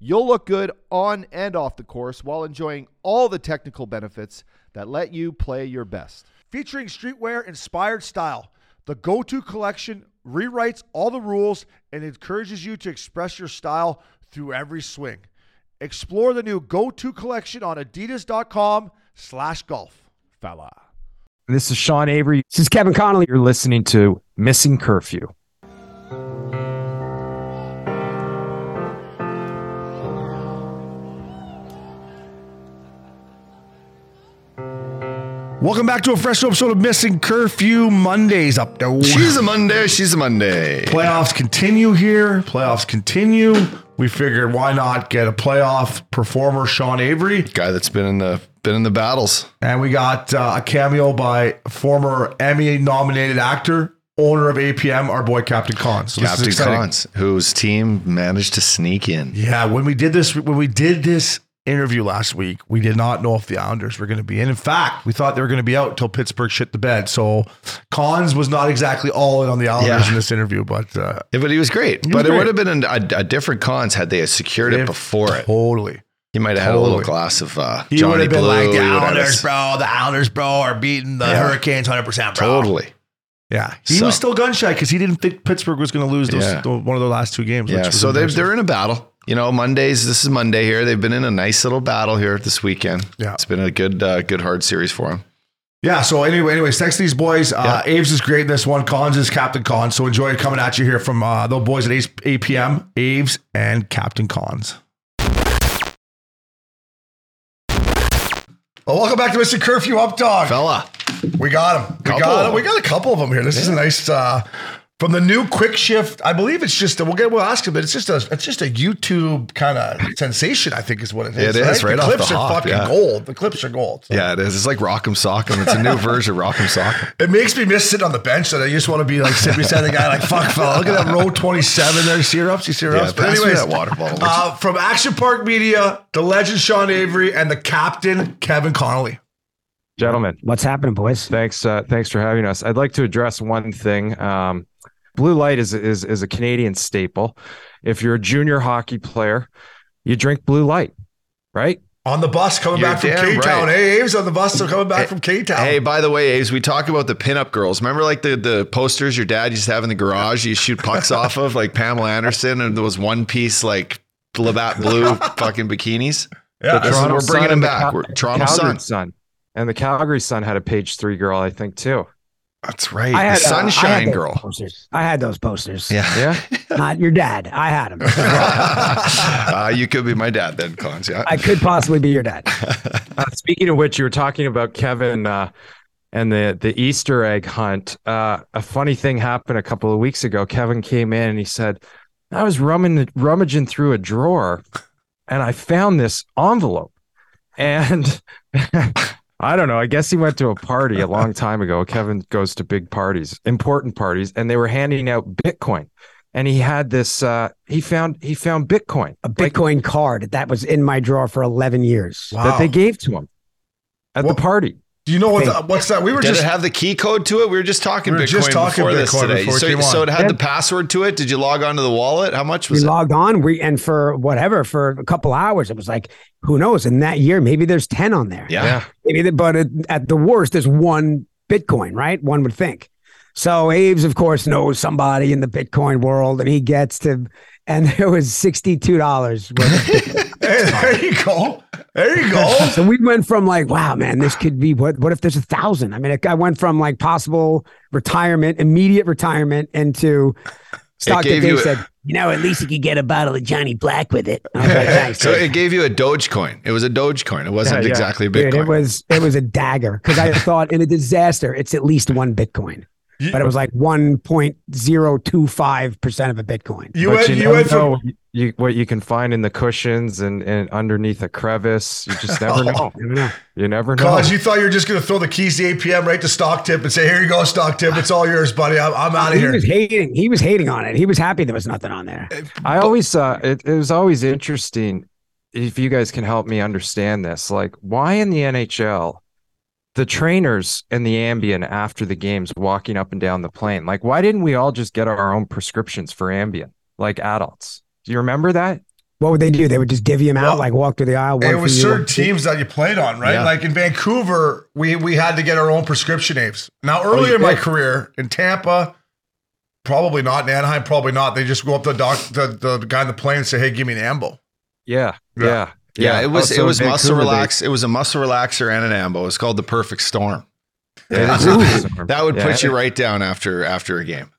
You'll look good on and off the course while enjoying all the technical benefits that let you play your best. Featuring streetwear inspired style, the Go To collection rewrites all the rules and encourages you to express your style through every swing. Explore the new Go To collection on adidas.com slash golf. Fella. This is Sean Avery. This is Kevin Connolly. You're listening to Missing Curfew. Welcome back to a fresh episode of Missing Curfew Mondays up there. She's a Monday. She's a Monday. Playoffs continue here. Playoffs continue. We figured why not get a playoff performer, Sean Avery, Guy that's been in the been in the battles. and we got uh, a cameo by former Emmy-nominated actor, owner of APM, our boy Captain Con. So Captain. Cons, whose team managed to sneak in. Yeah, when we did this, when we did this interview last week, we did not know if the Islanders were going to be in. In fact, we thought they were going to be out until Pittsburgh shit the bed. So Cons was not exactly all in on the Islanders Yeah. in this interview, but uh, Yeah, but he was great. was but it great. would have been a, a, different cons had they secured If- it before it. totally. He might have had a little glass of uh, He would Johnny have been Blue. like the He would Islanders, bro. The Islanders, bro, are beating the Yeah. Hurricanes 100%, bro. Totally. Yeah, he So- was still gun shy because he didn't think Pittsburgh was going to lose those, Yeah. the- one of their last two games. Yeah. So they're, they're in a battle. You know, Mondays. This is Monday here. They've been in a nice little battle here this weekend. Yeah. It's been a good, uh, good hard series for them. Yeah. So anyway, anyways, thanks to these boys. Uh, Aves is great in this one. Cons is Captain Cons. So enjoy coming at you here from uh, the boys at 8 APM Aves and Captain Cons. Well, welcome back to Missing Curfew Up Dog. Fella. We got him. We Couple got him. We got a couple of them here. This is a nice uh, from the new Quick Shift. I believe it's just. a, We'll get. We'll ask him, but it's just a. It's just a YouTube kind of sensation. I think is what it is. It is, right The off clips the are hop, fucking yeah. gold. The clips are gold. So Yeah, it is. It's like Rock'em Sock'em. It's a new version of Rock'em Sock'em. It makes me miss sitting on the bench. That I just want to be like sitting beside the guy. Like fuck, fella. Look at that row twenty seven there. Syrups. You syrups. Yeah, pass me that water bottle, would uh, from Action Park Media, the legend Sean Avery and the captain Kevin Connolly. Gentlemen, What's happening, boys? thanks uh, thanks for having us. I'd like to address one thing. Um, blue light is, is is a Canadian staple. If you're a junior hockey player, you drink blue light, right? On the bus coming You're back from damn K Town. right. Hey, Aves on the bus so coming back from K Town. Hey, by the way, Aves, we talk about the pinup girls. Remember, like the the posters your dad used to have in the garage, you shoot pucks off of, like Pamela Anderson, and those one piece like Labatt blue fucking bikinis. yeah. This is- Toronto we're bringing them back. Cal- We're Toronto Calgary Sun. And the Calgary Sun had a page three girl, I think, too. That's right. I had the uh, I had Sunshine Girl. Posters. I had those posters. Yeah. Yeah. Not your dad. I had them. uh, you could be my dad then, Cons. Yeah. I could possibly be your dad. Uh, speaking of which, you were talking about Kevin uh, and the the Easter egg hunt. Uh, a funny thing happened a couple of weeks ago. Kevin came in and he said, "I was rummaging rummaging through a drawer, and I found this envelope." And I don't know. I guess he went to a party a long time ago. Kevin goes to big parties, important parties, and they were handing out Bitcoin. And he had this. Uh, he found he found Bitcoin A Bitcoin card that was in my drawer for 11 years. Wow. that they gave to him at What- the party. Do you know what the, what's that? We were Did just it have the key code to it? We were just talking We were Bitcoin just talking before this today. before it so, came so it had Yeah. the password to it. Did you log on to the wallet? How much We was it? logged on, we and for whatever for a couple hours, it was like, who knows? In that year, maybe there's 10 on there. Yeah. Maybe, but at, at the worst, there's one Bitcoin, right? One would think. So Aves, of course, knows somebody in the Bitcoin world, and he gets to, and there was sixty-two dollars. There you go. There you go. so we went from like, wow, man, this could be what? What if there's a thousand? I mean, I went from like possible retirement, immediate retirement, into stock that gave they you a- said, you know, at least you could get a bottle of Johnny Black with it. Like. So it gave you a Dogecoin. It was a Dogecoin. It wasn't Yeah, yeah. exactly a Dude, Bitcoin. it was it was a dagger because I thought in a disaster, it's at least one Bitcoin. You- but it was like 1.025 percent of a Bitcoin. You but went, you, you never from know what you, what you can find in the cushions and, and underneath a crevice. You just never know. You never know. You never know. Cause you thought you were just going to throw the keys to APM right to stock tip and say, "Here you go, stock tip. It's all yours, buddy. I'm, I'm out of He here." He was hating. He was hating on it. He was happy there was nothing on there. I always uh, it, it was always interesting if you guys can help me understand this. Like, why in the NHL, the trainers and the Ambien after the games walking up and down the plane, like, why didn't we all just get our own prescriptions for Ambien, like adults? Do you remember that? What would they do? They would just divvy him Well, out, like walk through the aisle. One It for was you, certain you. teams that you played on, right? Yeah. Like in Vancouver, we we had to get our own prescription names. Now, oh, earlier you in my did? career in Tampa, probably not in Anaheim, probably not. They just go up to the doc, the, the guy in the plane and say, "Hey, give me an ambo." Yeah, Yeah. yeah, Yeah, it was Also it was muscle relax. It was a muscle relaxer and an ambo. It's called the perfect storm. Yeah. That would Yeah. put you right down after after a game.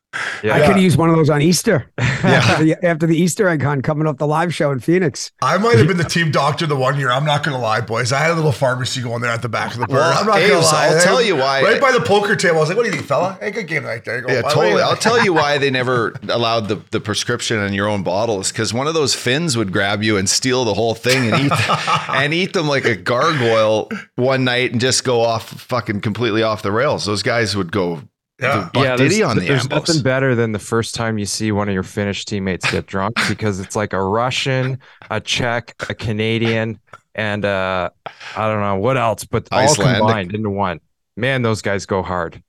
Yeah. I could have used one of those on Easter. Yeah. after, the, after the Easter egg hunt coming off the live show in Phoenix. I might have been the team doctor the one year. I'm not going to lie, boys. I had a little pharmacy going there at the back of the bar. Well, I'm not going to lie. I'll tell you why. Right by the poker table, I was like, "What do you think, fella? Hey, good game right there." Go, Yeah, totally. way, I'll tell you why they never allowed the, the prescription in your own bottles because one of those fins would grab you and steal the whole thing and eat and eat them like a gargoyle one night and just go off fucking completely off the rails. Those guys would go Yeah. buck yeah, there's, on the there's ambos. nothing better than the first time you see one of your Finnish teammates get drunk because it's like a Russian, a Czech, a Canadian, and uh, I don't know what else, but all Icelandic. combined into one. Man, those guys go hard.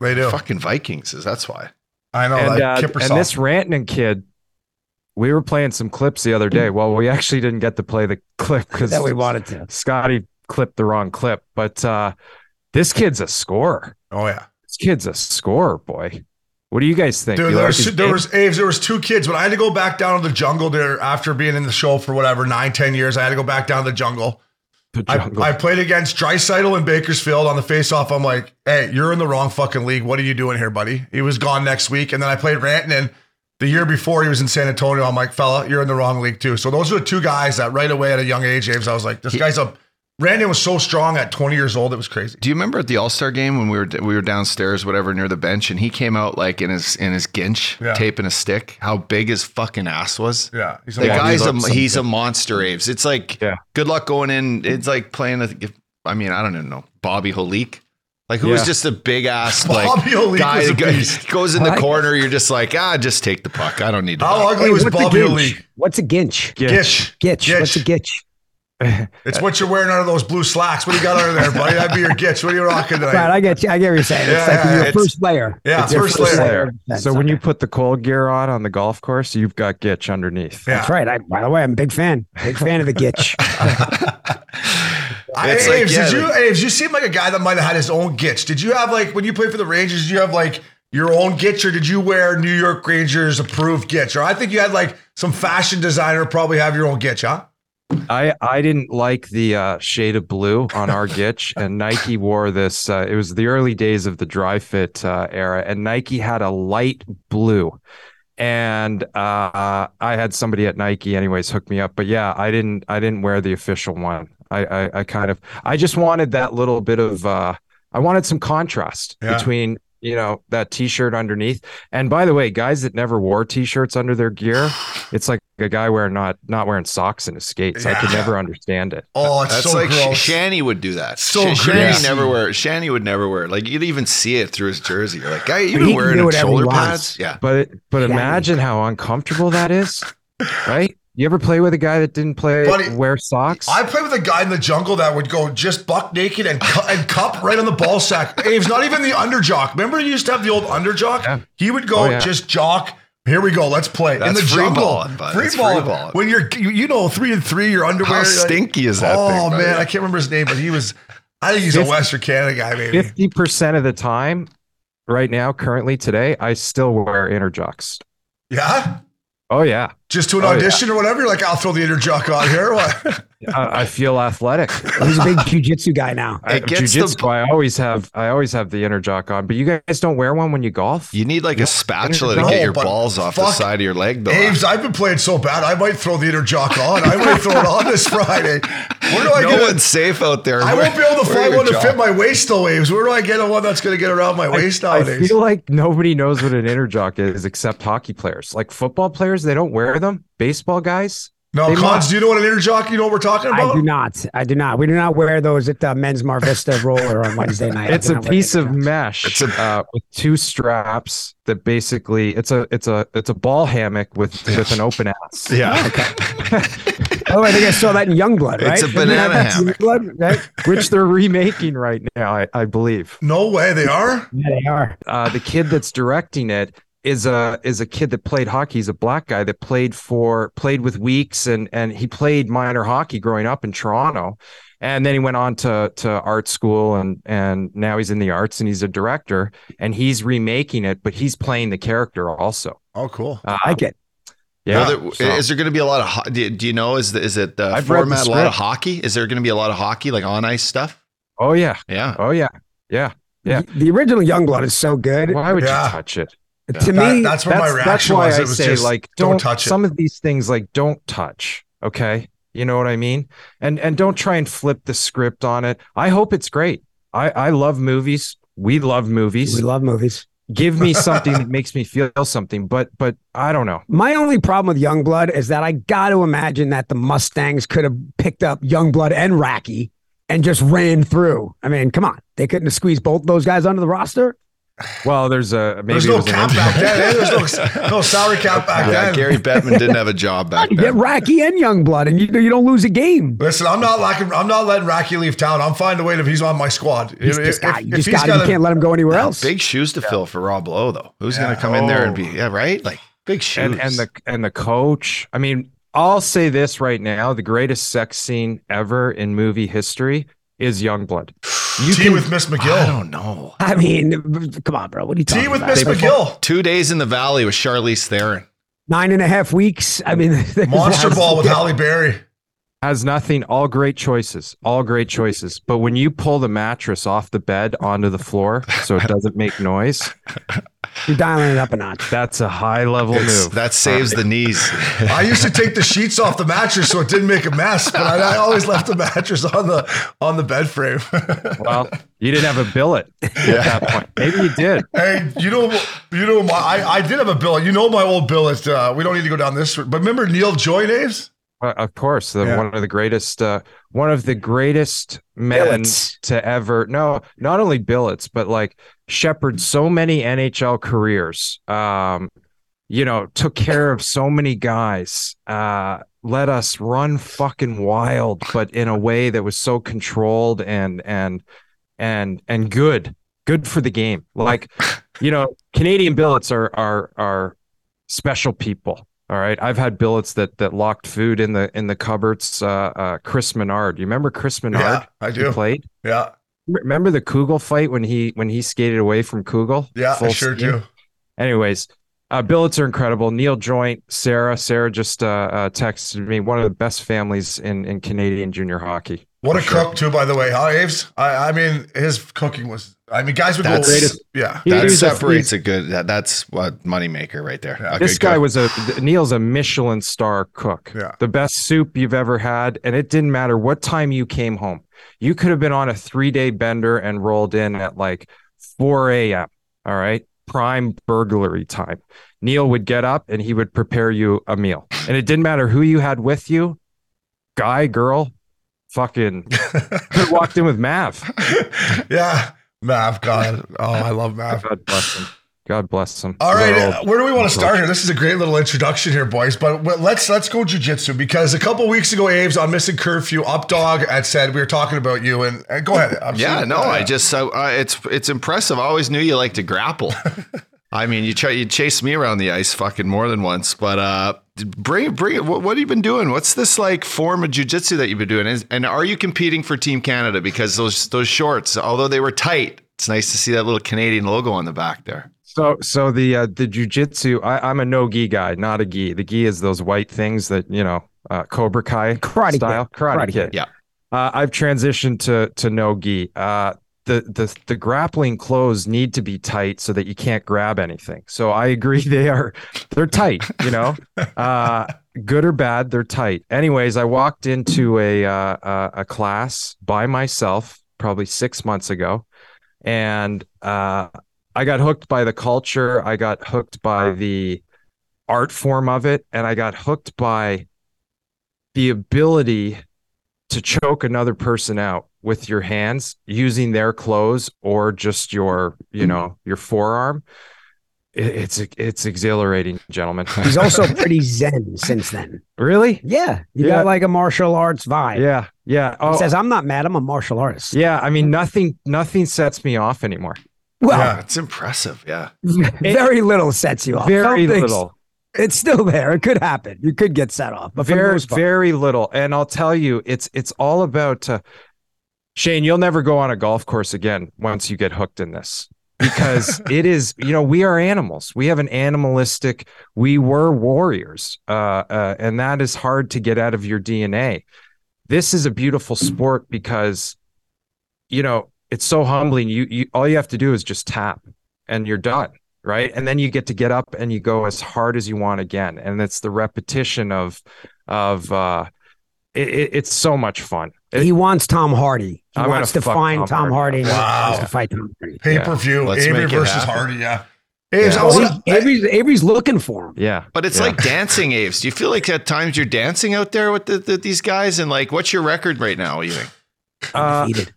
They do. Fucking Vikings is that's why. I know. and like uh, and this Rantanen kid, we were playing some clips the other day. Well, we actually didn't get to play the clip because That we wanted to. Scotty clipped the wrong clip. But uh, this kid's a scorer. oh yeah. This kid's a scorer, boy. What do you guys think? Dude, there was, his there was Aves, there was two kids. but I had to go back down to the jungle there after being in the show for whatever nine, ten years, I had to go back down to the jungle. The I, jungle. I played against Draisaitl in Bakersfield on the face-off. I'm like, hey, you're in the wrong fucking league. What are you doing here, buddy? He was gone next week, and then I played Rantanen the year before he was in San Antonio. I'm like, fella, you're in the wrong league too. So those are the two guys that right away at a young age, Aves, I was like, this guy's a. Rantanen was so strong at 20 years old, it was crazy. Do you remember at the All Star game when we were we were downstairs, whatever, near the bench, and he came out like in his in his ginch, Yeah. taping a stick? How big his fucking ass was? Yeah, he's a The monster. guy's a looks he's a monster, Aves. It's like Yeah. good luck going in. It's like playing. A, I mean, I don't even know Bobby Holik. Like who was just a big ass Bobby like Holik guy that goes, goes in the I corner. You're just like ah, just take the puck. I don't need to. How ugly was what's a Bobby ginch? What's a ginch? Gitch. Gitch. What's a gitch? It's what you're wearing under those blue slacks. What do you got under there, buddy? That'd be your gitch. What are you rocking tonight? Right, I get you. I get what you're saying. Yeah, it's like yeah, your it's- first layer. Yeah, It's your first layer. of defense. So when you put the cold gear on on the golf course, you've got Gitch underneath. Yeah. That's right. I, by the way, I'm a big fan. Big fan of the gitch. I, It's like, yeah, did you, like- Aves, you seem like a guy that might have had his own gitch. Did you have like when you played for the Rangers? Did you have like your own gitch, or did you wear New York Rangers approved gitch? Or I think you had like some fashion designer probably have your own gitch, huh? I I didn't like the uh, shade of blue on our Gitch, and Nike wore this. Uh, it was the early days of the dry fit uh, era, and Nike had a light blue. And uh, I had somebody at Nike, anyways, hook me up. But yeah, I didn't. I didn't wear the official one. I I, I kind of. I just wanted that little bit of. Uh, I wanted some contrast Yeah. between you know that T-shirt underneath. And by the way, guys that never wore T-shirts under their gear, it's like a guy wearing not not wearing socks in his skates. I could never understand it. Oh, it's That's so like gross. Shanny would do that. So Sh- Shanny greasy. never wear. Shanny would never wear. it. Like you'd even see it through his jersey. You're like, guy, you But been he wearing whatever he shoulder pads? Yeah. But it, but Yeah. imagine how uncomfortable that is, right? You ever play with a guy that didn't play Buddy, wear socks? I played with a guy in the jungle that would go just buck naked and cu- and cup right on the ball sack. Aves, not even the underjock. Remember, you used to have the old underjock. Yeah. He would go Oh, yeah. just jock. Here we go. Let's play in the free jungle. balling. Free That's balling. free balling. When you're, you, you know, three and three, your underwear. How like- stinky is that Oh thing? man, I can't remember his name, but he was. I think he's a Western Canada guy, maybe. Fifty percent of the time, right now, currently today, I still wear inner jocks. Yeah. Oh yeah, Just to an Oh, yeah. audition or whatever. You're like, I'll throw the inner jock on here. What? I, I feel athletic. He's a big jujitsu guy now. I, It gets the- jiu-jitsu, I always have I always have the inner jock on, but you guys don't wear one when you golf. You need like a spatula to No, get your balls off the side of your leg, though. Aves, I've been playing so bad. I might throw the inner jock on. I might throw it on this Friday. Where do I no get one's it? safe out there. I Where- won't be able to find your one to fit my waist though, Aves. Where do I get a one that's going to get around my waist I nowadays? feel like nobody knows what an inner jock is except hockey players. Like football players, they don't wear them. Baseball guys, no, they Cons, must. do you know what an inner jock? You know what we're talking about? I do not. I do not. We do not wear those at the men's Mar Vista roller on Wednesday night. It's a piece of mesh It's a- uh, with two straps that basically it's a it's a it's a ball hammock with with an open ass. Yeah. Oh, I think I saw that in Youngblood, right? It's a Didn't they have banana that in hammock. Youngblood, right? which they're remaking right now, I, I believe. No way, they are. Yeah, they are. uh, the kid that's directing it is a is a kid that played hockey. He's a black guy that played for played with Weeks and and he played minor hockey growing up in Toronto, and then he went on to to art school and and now he's in the arts and he's a director and he's remaking it, but he's playing the character also. Oh, cool. Uh, I like it. yeah, there- so- Is there going to be a lot of? ho- Do, do you know? Is the, is it the I've read the format a lot of hockey? Is there going to be a lot of hockey, like on ice stuff? oh yeah, Yeah. oh yeah, yeah. Yeah. The original Youngblood is so good. Why would Yeah. you touch it? To That- me, that's where my that's, that's why was. I It was say just like don't, don't, touch it. some of these things like don't touch. Okay, you know what I mean, and and don't try and flip the script on it. I hope it's great. I I love movies. We love movies. we love movies. Give me something that makes me feel something. But but I don't know. My only problem with Youngblood is that I got to imagine that the Mustangs could have picked up Youngblood and Racki and just ran through. I mean, come on. They couldn't have squeezed both those guys onto the roster. Well, there's a maybe There's no was cap back then. There's no, no salary cap back Yeah, then. Gary Bettman didn't have a job back You get then. Racki and Youngblood, and you, you don't lose a game. Listen, I'm not lacking. I'm not letting Racki leave town. I'm finding a way if he's on my squad. He's If- just if- you just he's got, you gotta- can't let him go anywhere else. Big shoes to fill for Rob Lowe, though. Who's going to come in there and be Oh. yeah, right? Like big shoes. and and the and the coach. I mean, I'll say this right now: the greatest sex scene ever in movie history is Youngblood. You Tea can with Miss McGill. I McGill. don't know. I mean, come on, bro. What are you talking about? Tea with about? Miss McGill. Two days in the valley with Charlize Theron. Nine and a half weeks. I mean, there's- Monster Ball with Halle Berry. has nothing. All great choices. All great choices. But when you pull the mattress off the bed onto the floor so it doesn't make noise, You're dialing it up a notch. that's a high level It's- move. that saves the knees. I used to take the sheets off the mattress so it didn't make a mess, but I, I always left the mattress on the on the bed frame. well, you didn't have a billet at that point. Maybe you did. hey, you know, you know, my I, I did have a billet. You know, my old billet. Uh, we don't need to go down this, route, but remember Neil Joy names? Uh, of course, the, Yeah. one of the greatest, uh, one of the greatest men Billets. to ever. No, not only billets, but like shepherded so many NHL careers. Um, you know, took care of so many guys. Uh, let us run fucking wild, but in a way that was so controlled and and and and good, good for the game. Like, you know, Canadian billets are are are special people. All right, I've had billets that that locked food in the in the cupboards. Uh, uh, Chris Menard, you remember Chris Menard? Yeah, I do. played. Yeah, Remember the Kugel fight when he when he skated away from Kugel? yeah, I sure steam? do. Anyways, uh, billets are incredible. Neil Joint, Sarah, Sarah just uh, uh, texted me. One of the best families in in Canadian junior hockey. What a sure. cook too, by the way. Huh, Aves? I, I mean, his cooking was. I mean, guys would That's- go. Greatest- Yeah, He That was a- separates a good. That, that's what moneymaker right there. A this good guy cook. was a Neil's a Michelin star cook. Yeah. The best soup you've ever had, and it didn't matter what time you came home. You could have been on a three day bender and rolled in at like 4 a.m. All right, prime burglary time. Neil would get up and he would prepare you a meal, and it didn't matter who you had with you, guy, girl, fucking. could walked in with Mav. yeah. Mav, God, oh, I love Mav. God bless him. God bless him. All right, Well, uh, where do we want to start here? This is a great little introduction here, boys. But let's let's go jujitsu because a couple weeks ago, Aves on missing curfew, Updog had said we were talking about you, and, and go ahead. I'm Yeah, no, Uh, I just uh, uh, it's it's impressive. I always knew you like to grapple. I mean, you try you chase me around the ice fucking more than once, but uh, bring bring it. What, what have you been doing? What's this like form of jujitsu that you've been doing? Is, and are you competing for Team Canada? Because those those shorts, although they were tight, it's nice to see that little Canadian logo on the back there. So so the uh, the jujitsu. I, I'm a no gi guy, not a gi. The gi is those white things that you know, uh, Cobra Kai Karate style Kid. Karate, Karate Kid. Kid. Yeah. Uh, I've transitioned to to no gi. Uh, the the the grappling clothes need to be tight so that you can't grab anything. So I agree they are they're tight. You know, uh, good or bad, they're tight. Anyways, I walked into a uh, a, class by myself probably six months ago, and uh, I got hooked by the culture. I got hooked by the art form of it, and I got hooked by the ability to choke another person out with your hands using their clothes or just your, you know, your forearm. It's it's exhilarating, gentlemen. He's also pretty zen since then. really? Yeah, you Yeah. got like a martial arts vibe. Yeah, yeah. He Oh, says, "I'm not mad. I'm a martial artist." yeah. I mean, nothing nothing sets me off anymore. Well, Yeah. It's impressive. Yeah. very little sets you off. Very Some things- little. It's still there. It could happen. You could get set off, but very very little and i'll tell you it's it's all about uh, shane you'll never go on a golf course again once you get hooked in this because it is you know we are animals. We have an animalistic we were warriors uh, uh, and that is hard to get out of your dna this is a beautiful sport because you know it's so humbling. You, you all you have to do is just tap and you're done right? And then you get to get up and you go as hard as you want again. And it's the repetition of of uh it, it- it's so much fun It- he wants Tom Hardy. He I'm wants to find Tom Tom, Hardy Hardy. and Wow. wants to fight Tom Hardy. Pay per view. Let's Avery versus happen. Hardy. Yeah. Aves, Yeah. I Well, wanna- he- Avery's, Avery's looking for him. yeah But it's Yeah. like dancing, Aves. Do you feel like at times you're dancing out there with the, the, these guys? And like, what's your record right now? You think? uh, Defeated.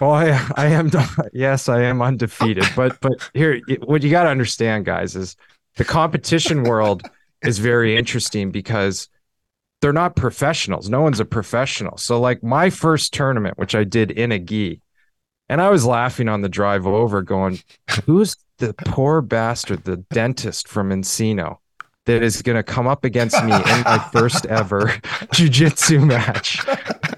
Well, I, I am. Yes, I am undefeated. But but here, what you got to understand, guys, is the competition world is very interesting because they're not professionals. No one's a professional. So, like my first tournament, which I did in a gi, and I was laughing on the drive over, going, "Who's the poor bastard, the dentist from Encino?" That is going to come up against me in my first ever jujitsu match,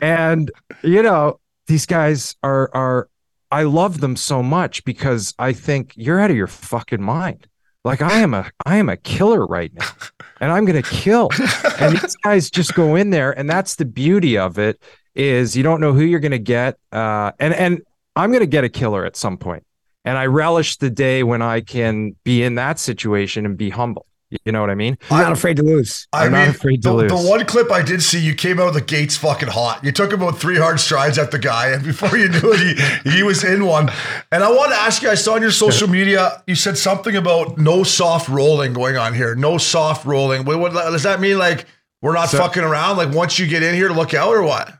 and you know these guys are are I love them so much because I think you're out of your fucking mind. Like I am a I am a killer right now. And I'm gonna kill. And these guys just go in there, and that's the beauty of it, is you don't know who you're gonna get. Uh and and I'm gonna get a killer at some point. And I relish the day when I can be in that situation and be humble. You know what I mean? I'm not afraid to lose. I I'm mean, not afraid to the, the one clip I did see, you came out of the gates fucking hot. You took about three hard strides at the guy, and before you knew it, he, he was in one. And I want to ask you, I saw on your social media, you said something about no soft rolling going on here. No soft rolling. What, what does that mean? Like we're not So- fucking around? Like once you get in here, look out or what?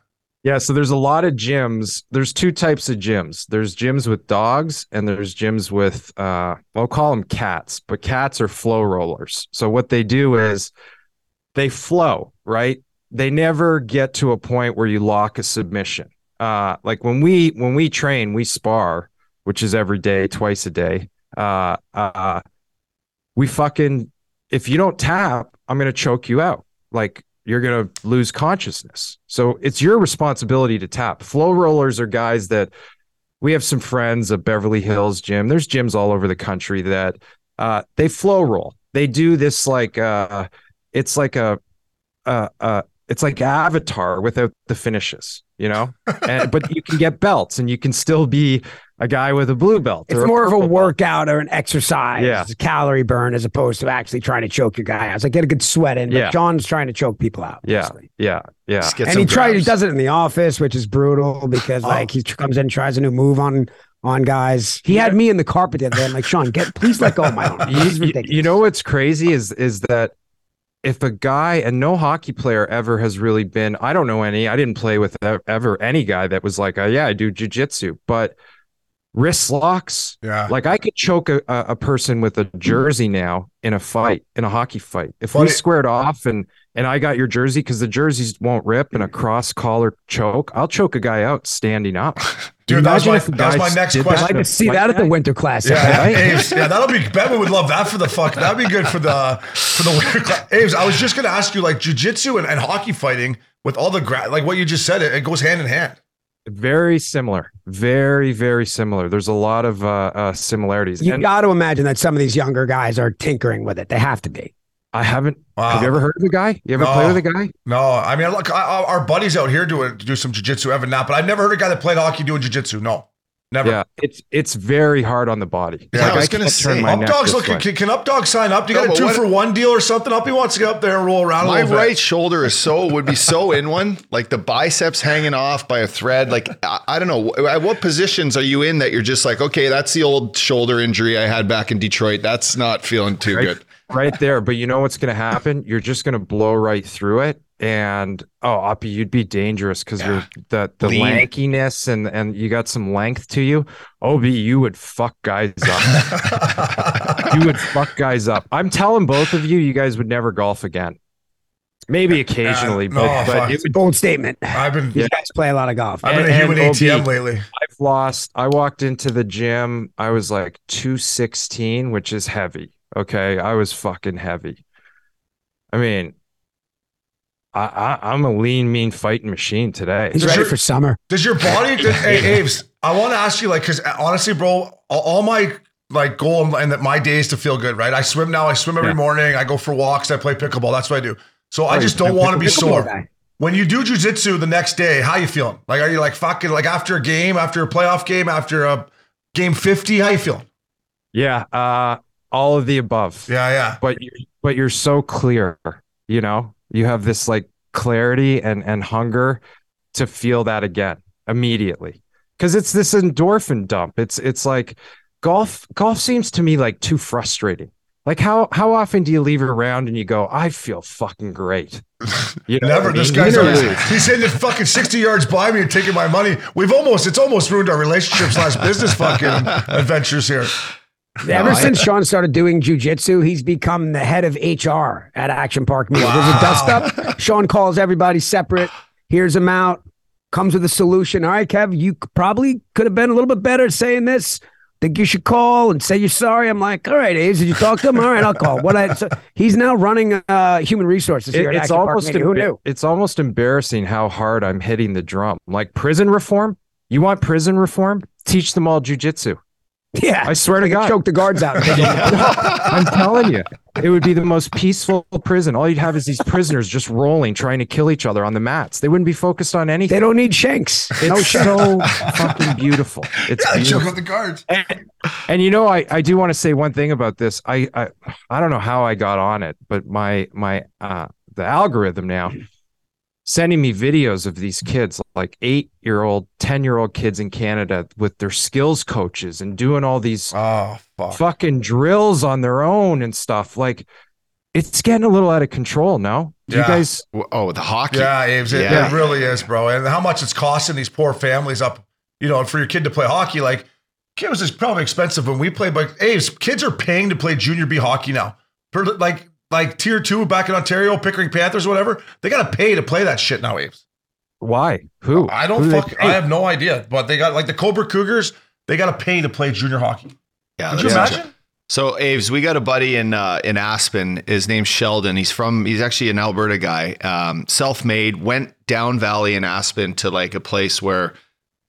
Yeah, so there's a lot of gyms. There's two types of gyms. There's gyms with dogs and there's gyms with uh I'll call them cats, but cats are flow rollers. So what they do is they flow, right? They never get to a point where you lock a submission. Uh like when we when we train, we spar, which is every day, twice a day. Uh uh we fucking if you don't tap, I'm to choke you out. Like you're going to lose consciousness. So it's your responsibility to tap. Flow rollers are guys that we have some friends at Beverly Hills gym. There's gyms all over the country that uh, they flow roll. They do this like uh, it's like a uh, uh, it's like Avatar without the finishes, you know. and, but you can get belts, and you can still be a guy with a blue belt. It's or more of a purple belt. workout or an exercise, Yeah. it's a calorie burn as opposed to actually trying to choke your guy out. It's like get a good sweat in. But Yeah. John's trying to choke people out. Yeah, basically. yeah, yeah. Just get and he tries. He does it in the office, which is brutal because Oh. like he comes in, and tries a new move on on guys. He had me in the carpet the other day. I'm like, Sean, get please let go of my arm. you, This you- ridiculous. you know what's crazy is is that if a guy and no hockey player ever has really been I don't know any I didn't play with ever any guy that was like uh, yeah I do jujitsu but wrist locks Yeah. like I could choke a, a person with a jersey now in a fight in a hockey fight if Funny- we squared off and and I got your jersey because the jerseys won't rip in a cross collar choke I'll choke a guy out standing up Dude, that was my- that was my next question. To to see that at the. Winter Classic. Yeah, right? Aves, yeah, that'll be. Bevan would love that for the fuck. That'd be good for the for the winter class. Aves, I was just gonna ask you, like jujitsu and, and hockey fighting with all the gra- like what you just said, it, it goes hand in hand. Very similar. Very, very similar. There's a lot of uh, uh, similarities. You And got to imagine that some of these younger guys are tinkering with it. They have to be. I haven't. Wow. Have you ever heard of the guy? You ever No. play with a guy? No, I mean, look, I, I- our buddies out here do it, do some jujitsu, Evan Knapp, but I've never heard a guy that played hockey doing jujitsu. No, never. Yeah, it's it's very hard on the body. Yeah, I was gonna turn say, my Up neck dogs, this look, way. can, can Up Dog sign up? Do you No, got a two what- for one deal or something? Up, he wants to get up there and roll around a My little bit. right shoulder is so would be so in one, like the biceps hanging off by a thread. Like I, I don't know, at what positions are you in that you're just like, okay, that's the old shoulder injury I had back in Detroit. That's not feeling too right, good. right there. But you know what's going to happen? You're just going to blow right through it, and oh, Uppy, you'd be dangerous because you're ah, the the Lean. lankiness and and you got some length to you. Ob, you would fuck guys up. you would fuck guys up. I'm telling both of you, you guys would never golf again. Maybe occasionally, no, but but fuck. it would Bold statement. I've been, These guys play a lot of golf. I've been a human ATM OB. lately. I've lost. I walked into the gym. I was like 216, which is heavy. Okay. I was fucking heavy. I mean, I, I I'm a lean, mean fighting machine today. He's Does ready your- for summer. Does your body, does, hey, Aves, I want to ask you, like, because honestly, bro, all, all my like goal and that my day is to feel good, right? I swim now. I swim every Yeah. morning. I go for walks. I play pickleball. That's what I do. So I Oh, just don't want to be sore. guy. When you do jujitsu the next day, how you feeling? Like, are you like fucking like after a game, after a playoff game, after a game fifty? How you feeling? Yeah. Uh, all of the above. Yeah, yeah. But you but you're so clear. You know, you have this like clarity and and hunger to feel that again immediately because it's this endorphin dump. It's it's like golf. Golf seems to me like too frustrating. Like how how often do you leave it around and you go, I feel fucking great. You know Never. I This guy's always, he's hitting it fucking 60 yards by me and taking my money. We've almost, it's almost ruined our relationship slash business fucking adventures here. Ever I- since Sean started doing jujitsu, he's become the head of HR at Action Park Media. There's a dust up. Sean calls everybody separate, hears them out, comes with a solution. All right, Kev, you probably could have been a little bit better at saying this. Think you should call and say you're sorry. I'm like, all right, Ace, did you talk to him? All right, I'll call. What I so he's now running uh, human resources here It- at it's Action Park almost Media. Who knew? it's almost embarrassing how hard I'm hitting the drum. Like prison reform. You want prison reform? Teach them all jujitsu. Yeah, I swear to God. choke the guards out. I'm telling you, it would be the most peaceful prison. All you'd have is these prisoners just rolling, trying to kill each other on the mats. They wouldn't be focused on anything. they don't need shanks. No It's shanks. so fucking beautiful. It's Yeah, I choke out the guards. And, and you know, I, I do want to say one thing about this. I, I I don't know how I got on it, but my my uh the algorithm now sending me videos of these kids, like eight year old, ten year old kids in Canada with their skills coaches and doing all these Oh, fuck. fucking drills on their own and stuff. Like it's getting a little out of control. now. Do you guys. Oh, the hockey. Yeah, Aves, it, Yeah. it really is, bro. And how much it's costing these poor families up, you know, for your kid to play hockey. Like, it was just probably expensive when we played, but Aves, kids are paying to play junior B hockey now. Per, like, like tier two back in Ontario, Pickering Panthers, whatever. They got to pay to play that shit now, Aves. Why? Who? I don't do fuck. pay? I have no idea, but they got like the Cobourg Cougars. They got to pay to play junior hockey. Yeah, Could you that's- imagine? So Aves, we got a buddy in uh, in Aspen. His name's Sheldon. He's from he's actually an Alberta guy. Um, self-made. Went down valley in Aspen to like a place where,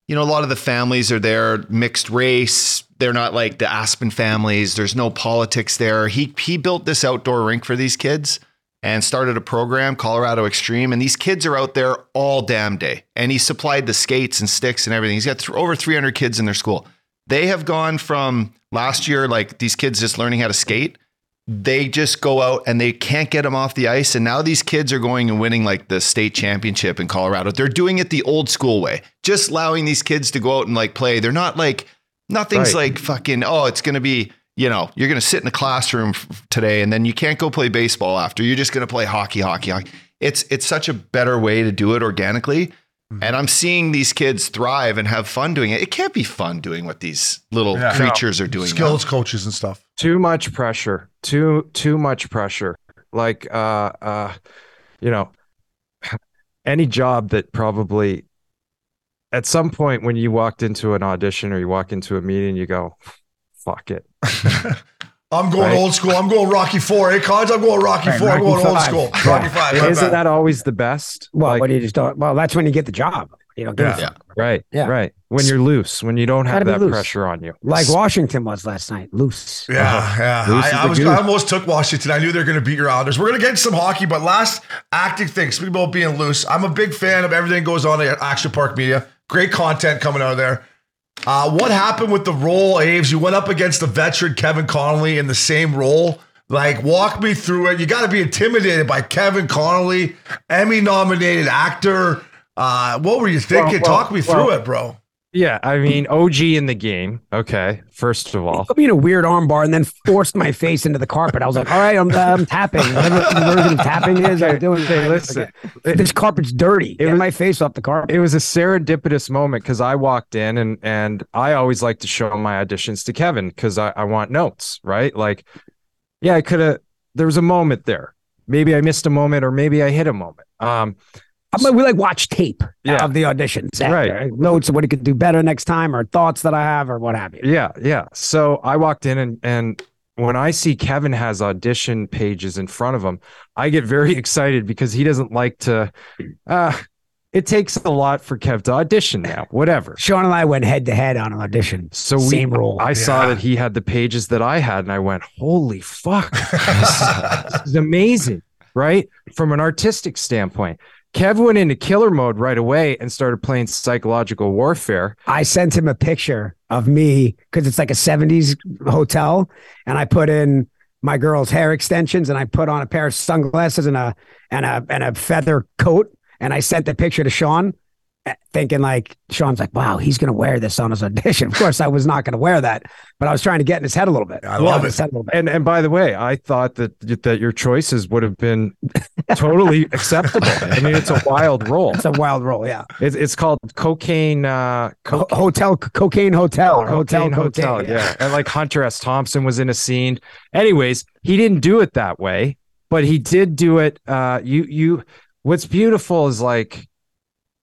you know, a lot of the families are there, mixed race. They're not like the Aspen families. There's no politics there. He he built this outdoor rink for these kids and started a program, Colorado Extreme. And these kids are out there all damn day. And he supplied the skates and sticks and everything. He's got th- over 300 kids in their school. They have gone from last year, like these kids just learning how to skate. They just go out and they can't get them off the ice. And now these kids are going and winning like the state championship in Colorado. They're doing it the old school way, just allowing these kids to go out and like play. They're not like, nothing's Right. like fucking, oh, it's going to be, you know, you're going to sit in a classroom today and then you can't go play baseball after. You're just going to play hockey, hockey, hockey. It's, it's such a better way to do it organically. And I'm seeing these kids thrive and have fun doing it. It can't be fun doing what these little Yeah. creatures are doing. now. Skills coaches and stuff. too much pressure too too much pressure like uh uh you know any job that probably at some point when you walked into an audition or you walk into a meeting you go fuck it I'm going Right. old school. I'm going Rocky Four. Eh, hey, Cons, I'm going Rocky Right, Four. I'm Rocky going old school. Yeah. Rocky Five. isn't back. that always the best Well, Like, what do you just don't? Well, that's when you get the job. You don't give Yeah. a. Right. Yeah. Right. When you're loose, when you don't have Gotta be that loose. pressure on you. Like Washington was last night, loose. Yeah, uh-huh. yeah. Loose I, as I a was. I almost took Washington. I knew they were going to beat your Islanders. We're going to get some hockey, but last acting thing. Speaking about being loose, I'm a big fan of everything that goes on at Action Park Media. Great content coming out of there. Uh, what happened with the role, Aves? You went up against the veteran Kevin Connolly in the same role. Like, walk me through it. You got to be intimidated by Kevin Connolly, Emmy nominated actor. Uh, what were you thinking? well, Talk me through it, bro. Yeah. I mean, OG in the game. Okay. First of all. Put me in a weird armbar and then forced my face into the carpet. I was like, all right, I'm, I'm tapping. Whatever the version of tapping is, I'm doing. Hey, listen. Okay. This carpet's dirty. Get was- my face off the carpet. It was a serendipitous moment because I walked in and and I always like to show my auditions to Kevin because I, I want notes, right? Like, yeah, I could have. There was a moment there. Maybe I missed a moment, or maybe I hit a moment. Um, I mean, we like watch tape Yeah. of the auditions. after. Right. Notes of what he could do better next time or thoughts that I have or what have you. Yeah, yeah. So I walked in and and when I see Kevin has audition pages in front of him, I get very excited because he doesn't like to uh it takes a lot for Kev to audition now, whatever. Sean and I went head to head on an audition. So we Same role. I saw that he had the pages that I had and I went, "Holy fuck. This is, this is amazing." Right? From an artistic standpoint. Kev went into killer mode right away and started playing psychological warfare. I sent him a picture of me because it's like a 70s hotel. And I put in my girl's hair extensions and I put on a pair of sunglasses and a and a and a feather coat. And I sent the picture to Sean, thinking like Sean's like, wow, he's gonna wear this on his audition. Of course, I was not gonna wear that, but I was trying to get in his head a little bit. I love it. his head a little bit. And and by the way, I thought that that your choices would have been totally acceptable. I mean, it's a wild role. It's a wild role, yeah. It's, it's called cocaine. Uh, Ho- hotel cocaine hotel or hotel cocaine hotel. cocaine. Yeah, and like Hunter S. Thompson was in a scene. Anyways, he didn't do it that way, but he did do it. Uh, you you. What's beautiful is like,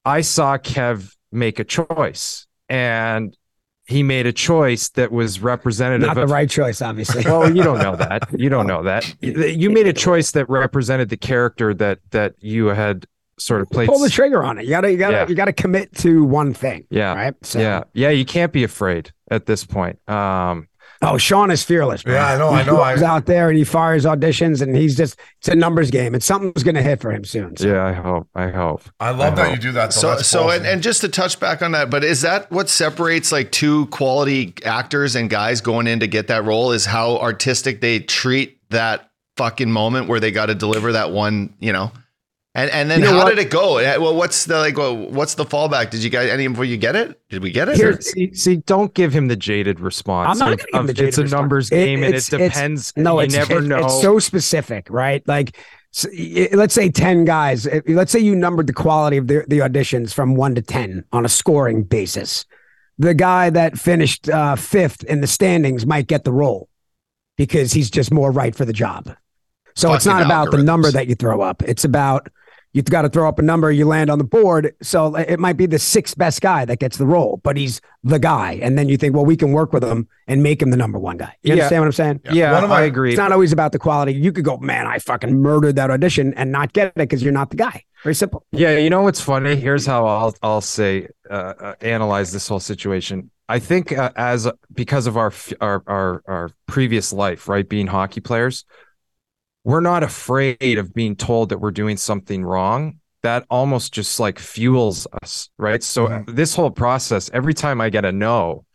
I saw Kev make a choice, and he made a choice that was representative Not the of right choice, obviously. well, you don't know that. You don't know that. You made a choice that represented the character that that you had sort of played. Pull the trigger on it. You gotta you gotta Yeah. you gotta commit to one thing. yeah, Right. So, yeah, yeah. You can't be afraid at this point. Um, Oh, Sean is fearless. bro. Yeah, I know, I know. I- goes out there and he fires auditions, and he's just it's a numbers game, and something's gonna hit for him soon. So. yeah, I hope. I hope. I love I that hope. you do that. Though. So, so, and, and just to touch back on that, but is that what separates like two quality actors and guys going in to get that role? Is how artistic they treat that fucking moment where they got to deliver that one, you know? And and then You know how what? did it go? Uh, Well, what's the like? well, What's the fallback? Did you guys any of you get it? Did we get it? Here- See, see, don't give him the jaded response. I'm not of- gonna give him of the jaded It's a response. numbers It- game, and it it's- it's- depends. No, you it's never it- know. It's so specific, right? Like, s- y- let's say ten guys. Let's say you numbered the quality of the the auditions from one to ten on a scoring basis. The guy that finished uh, fifth in the standings might get the role because he's just more right for the job. So it's Fucking not about the number that you throw up. It's about you've got to throw up a number, you land on the board. So it might be the sixth best guy that gets the role, but he's the guy. And then you think, well, we can work with him and make him the number one guy. You Yeah. understand what I'm saying? yeah, One of my- I agree. It's not always about the quality. You could go, man, I fucking murdered that audition and not get it because you're not the guy. Very simple. Yeah, you know what's funny? Here's how I'll I'll say uh, uh, analyze this whole situation. I think uh, as because of our, our our our previous life, right, being hockey players, we're not afraid of being told that we're doing something wrong. That almost just like fuels us, right? So uh, this whole process, every time I get a no,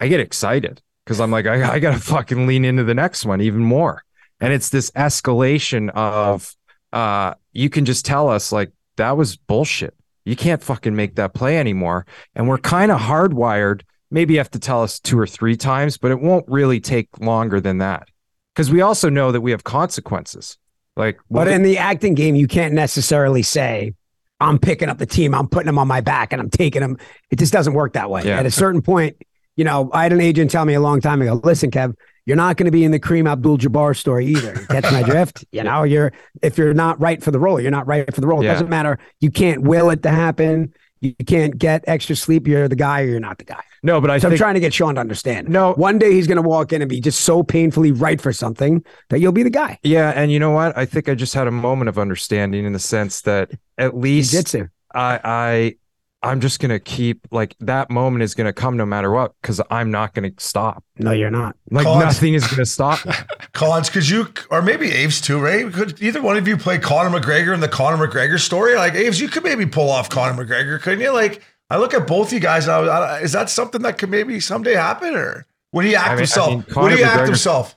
I get excited because I'm like, I, I gotta fucking lean into the next one even more. And it's this escalation of uh you can just tell us like that was bullshit. You can't fucking make that play anymore. And we're kind of hardwired. Maybe you have to tell us two or three times, but it won't really take longer than that. Because we also know that we have consequences. Like But in the acting game, you can't necessarily say, I'm picking up the team, I'm putting them on my back and I'm taking them. It just doesn't work that way. Yeah. At a certain point, you know, I had an agent tell me a long time ago, listen, Kev, you're not going to be in the Kareem Abdul Jabbar story either. Catch my drift. You know, you're if you're not right for the role, you're not right for the role. It Yeah. doesn't matter. You can't will it to happen. You can't get extra sleep. You're the guy or you're not the guy. no, but I So I'm trying to get Sean to understand. No. One day he's going to walk in and be just so painfully right for something that you'll be the guy. yeah, and you know what? I think I just had a moment of understanding in the sense that at least I I I'm just gonna keep like that moment is gonna come no matter what because I'm not gonna stop. No, you're not. Like Cons- nothing is gonna stop me. Collins, could you, or maybe Aves too, right? Could either one of you play Conor McGregor in the Conor McGregor story? Like Aves, you could maybe pull off Conor McGregor, couldn't you? Like I look at both you guys. And I, was- I, is that something that could maybe someday happen, or would he act I mean- I himself? mean, would Conor he act McGregor- himself?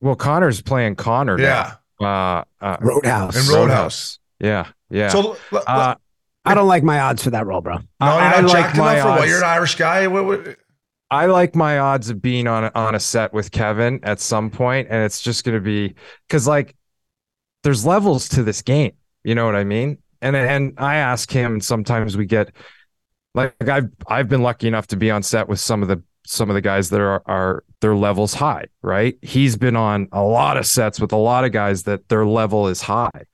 Well, Conor's playing Conor. Yeah. Now. Uh, uh, Roadhouse. And Roadhouse. Yeah. Yeah. So l- l- uh, I don't like my odds for that role, bro. no, you're I not like my enough for what? odds. You're an Irish guy. What, what, I like my odds of being on a, on a set with Kevin at some point, and it's just going to be because like there's levels to this game. You know what I mean? And and I ask him, and sometimes we get like I've I've been lucky enough to be on set with some of the some of the guys that are are their levels high. Right? He's been on a lot of sets with a lot of guys that their level is high.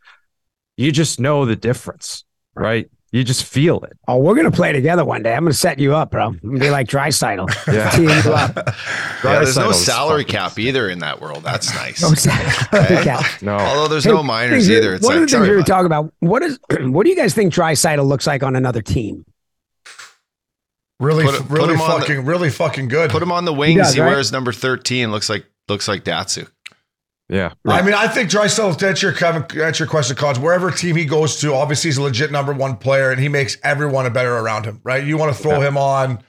You just know the difference, right? You just feel it. Oh, we're gonna play together one day. I'm gonna set you up, bro. I'm gonna be like Draisaitl. Yeah. Team you up. Yeah, there's no salary fucking- cap either in that world. That's nice. No salary cap. No. Although there's Hey, no minors things- either. It's one like, of the things sorry, we were bud. talking about. What is what do you guys think Draisaitl looks like on another team? really, Put it- put really the- fucking, really fucking good. Put him on the wings. He, does, right? wears number 13. Looks like looks like Datsu. Yeah. I mean, I think Draisaitl, to answer your, Kevin, to answer your question, Cons, wherever team he goes to, obviously he's a legit number one player and he makes everyone a better around him, right? You want to throw him on,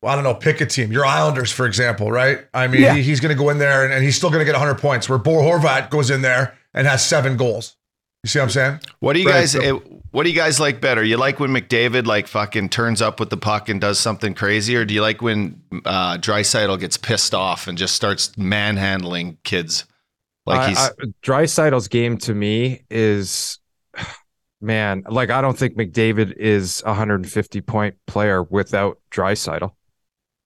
well, I don't know, pick a team. Your Islanders, for example, right? I mean, Yeah. he, he's going to go in there and, and he's still going to get 100 points, where Bo Horvat goes in there and has seven goals. You see what I'm saying? What do you Right, guys? so- eh, what do you guys like better? You like when McDavid like fucking turns up with the puck and does something crazy, or do you like when uh, Draisaitl gets pissed off and just starts manhandling kids? Like he's I, game to me is, man, like I don't think McDavid is a 150 point player without Draisaitl.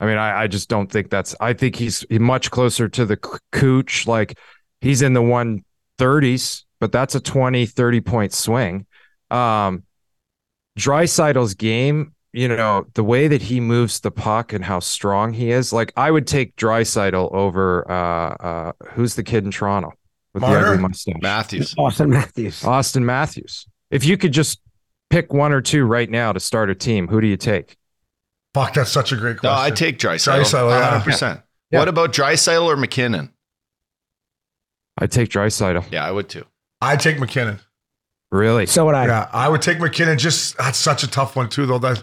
I mean, I, I just don't think that's. I think he's much closer to the Cooch. Like he's in the 130s, but that's a 20, 30 point swing. Um, Draisaitl's game, you know, the way that he moves the puck and how strong he is, like I would take Draisaitl over uh uh who's the kid in Toronto with the Marner? ugly mustache? Matthews. Auston Matthews. Auston Matthews. If you could just pick one or two right now to start a team, who do you take? Fuck, that's such a great No, question. I take Drysidle. Draisaitl, yeah. 100%. Yeah. What about Draisaitl or MacKinnon? I'd take Draisaitl. Yeah, I would too. I take MacKinnon. Really? So would I. Yeah, I would take MacKinnon. Just that's such a tough one too, though. That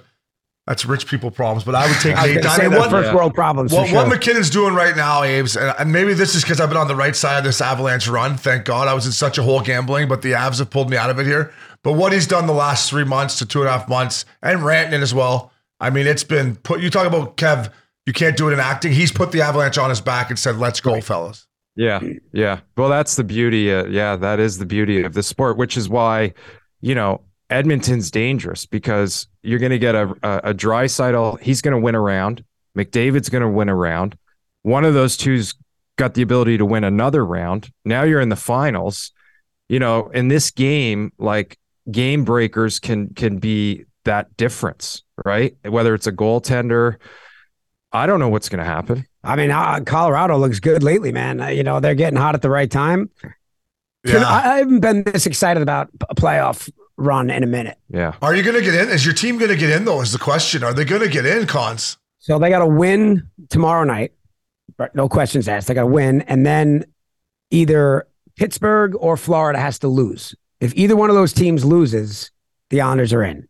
that's rich people problems. But I would take I Nate. say what, first world problems. What, for what. MacKinnon's doing right now, Abe's, and and maybe this is because I've been on the right side of this Avalanche run. Thank God I was in such a hole gambling, but the Avs have pulled me out of it here. But what he's done the last three months to two and a half months, and Rantanen as well. I mean, it's been put. You talk about Kev. You can't do it in acting. He's put the Avalanche on his back and said, "Let's go, fellas." Yeah, yeah. Well, that's the beauty. Uh, yeah, that is the beauty of the sport, which is why, you know, Edmonton's dangerous because you're going to get a a, a dry He's going to win around. McDavid's going to win around. One of those two's got the ability to win another round. Now you're in the finals. You know, in this game, like game breakers can can be that difference, right? Whether it's a goaltender. I don't know what's going to happen. I mean, uh, Colorado looks good lately, man. Uh, you know, they're getting hot at the right time. Yeah. I, I haven't been this excited about a playoff run in a minute. Yeah. Are you going to get in? Is your team going to get in though? Is the question. Are they going to get in? Cons. So they got to win tomorrow night. But No questions asked. They got to win. And then either Pittsburgh or Florida has to lose. If either one of those teams loses, the Islanders are in.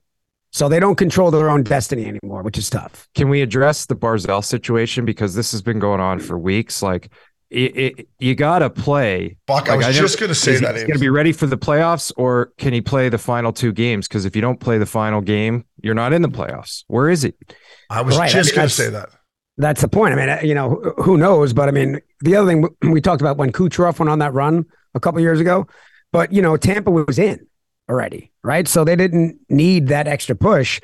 So they don't control their own destiny anymore, which is tough. Can we address the Barzal situation because this has been going on for weeks? Like, it, it, you got to play. Fuck, I Like, was know- just going to say is he that. going to be ready for the playoffs, or can he play the final two games? Because if you don't play the final game, you're not in the playoffs. Where is he? I was Right, I just mean, going to say that. That's the point. I mean, uh, you know, who- who knows? But I mean, the other thing we talked about when Kucherov went on that run a couple years ago, but you know, Tampa was in already, right? So they didn't need that extra push.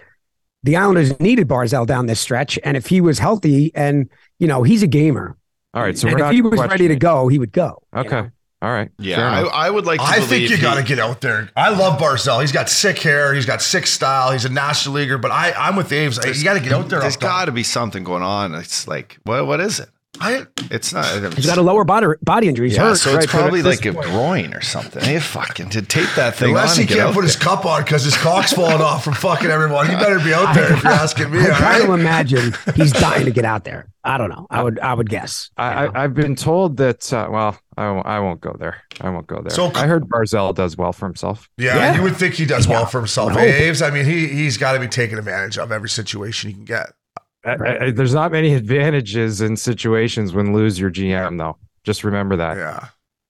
The Islanders needed Barzal down this stretch, and if he was healthy, and you know, he's a gamer, All right. So and we're if not he was ready to go, he would go. you Okay. know? All right. Yeah, I. I would like to I think you he- got to get out there. I love Barzal. He's got sick hair. He's got sick style. He's a national leaguer. But I, I'm with Aves. You got to get out there. There's got to be something going on. It's like, what? What is it? I, It's not. He's got a lower body body injury. He's yeah, hurt. so it's right, probably at this like a point- groin or something. Hey, fucking to tape that thing unless on he and can't out put his cup on because his cock's falling off from fucking everyone. He better be out there if you're asking me. I all try to right? imagine he's dying to get out there. I don't know. I would. I would guess. I, I, I've been told that. Uh, well, I won't, I won't go there. I won't go there. So- I heard Barzal does well for himself. Yeah, Yeah. you would think he does well for himself. I. Aves, I mean, he he's got to be taking advantage of every situation he can get. I, I, there's not many advantages in situations when lose your GM though. Just remember that. Yeah,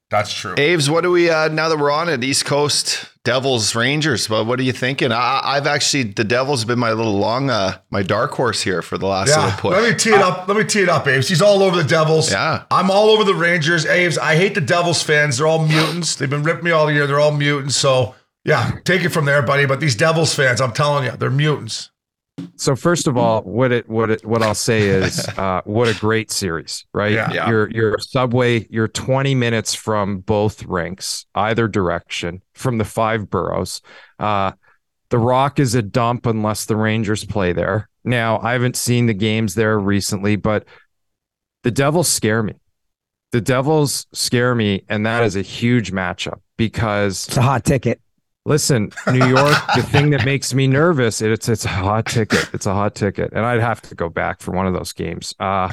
that's true. Aves, what do we uh, now that we're on it? East Coast Devils Rangers. But what are you thinking? I, I've actually the Devils have been my little long, uh, my dark horse here for the last Yeah, little push. let me tee it up. Let me tee it up, Aves. He's all over the Devils. Yeah. I'm all over the Rangers. Aves, I hate the Devils fans. They're all mutants. They've been ripping me all year. They're all mutants. So yeah, take it from there, buddy. But these Devils fans, I'm telling you, they're mutants. So first of all, what it what it what I'll say is, uh, what a great series, right? Yeah. Yeah. You're you're subway. You're 20 minutes from both rinks, either direction, from the five boroughs. Uh, the Rock is a dump unless the Rangers play there. Now I haven't seen the games there recently, but the Devils scare me. The Devils scare me, and that is a huge matchup because It's a hot ticket. Listen, New York, the thing that makes me nervous, it's it's a hot ticket. It's a hot ticket. And I'd have to go back for one of those games. Uh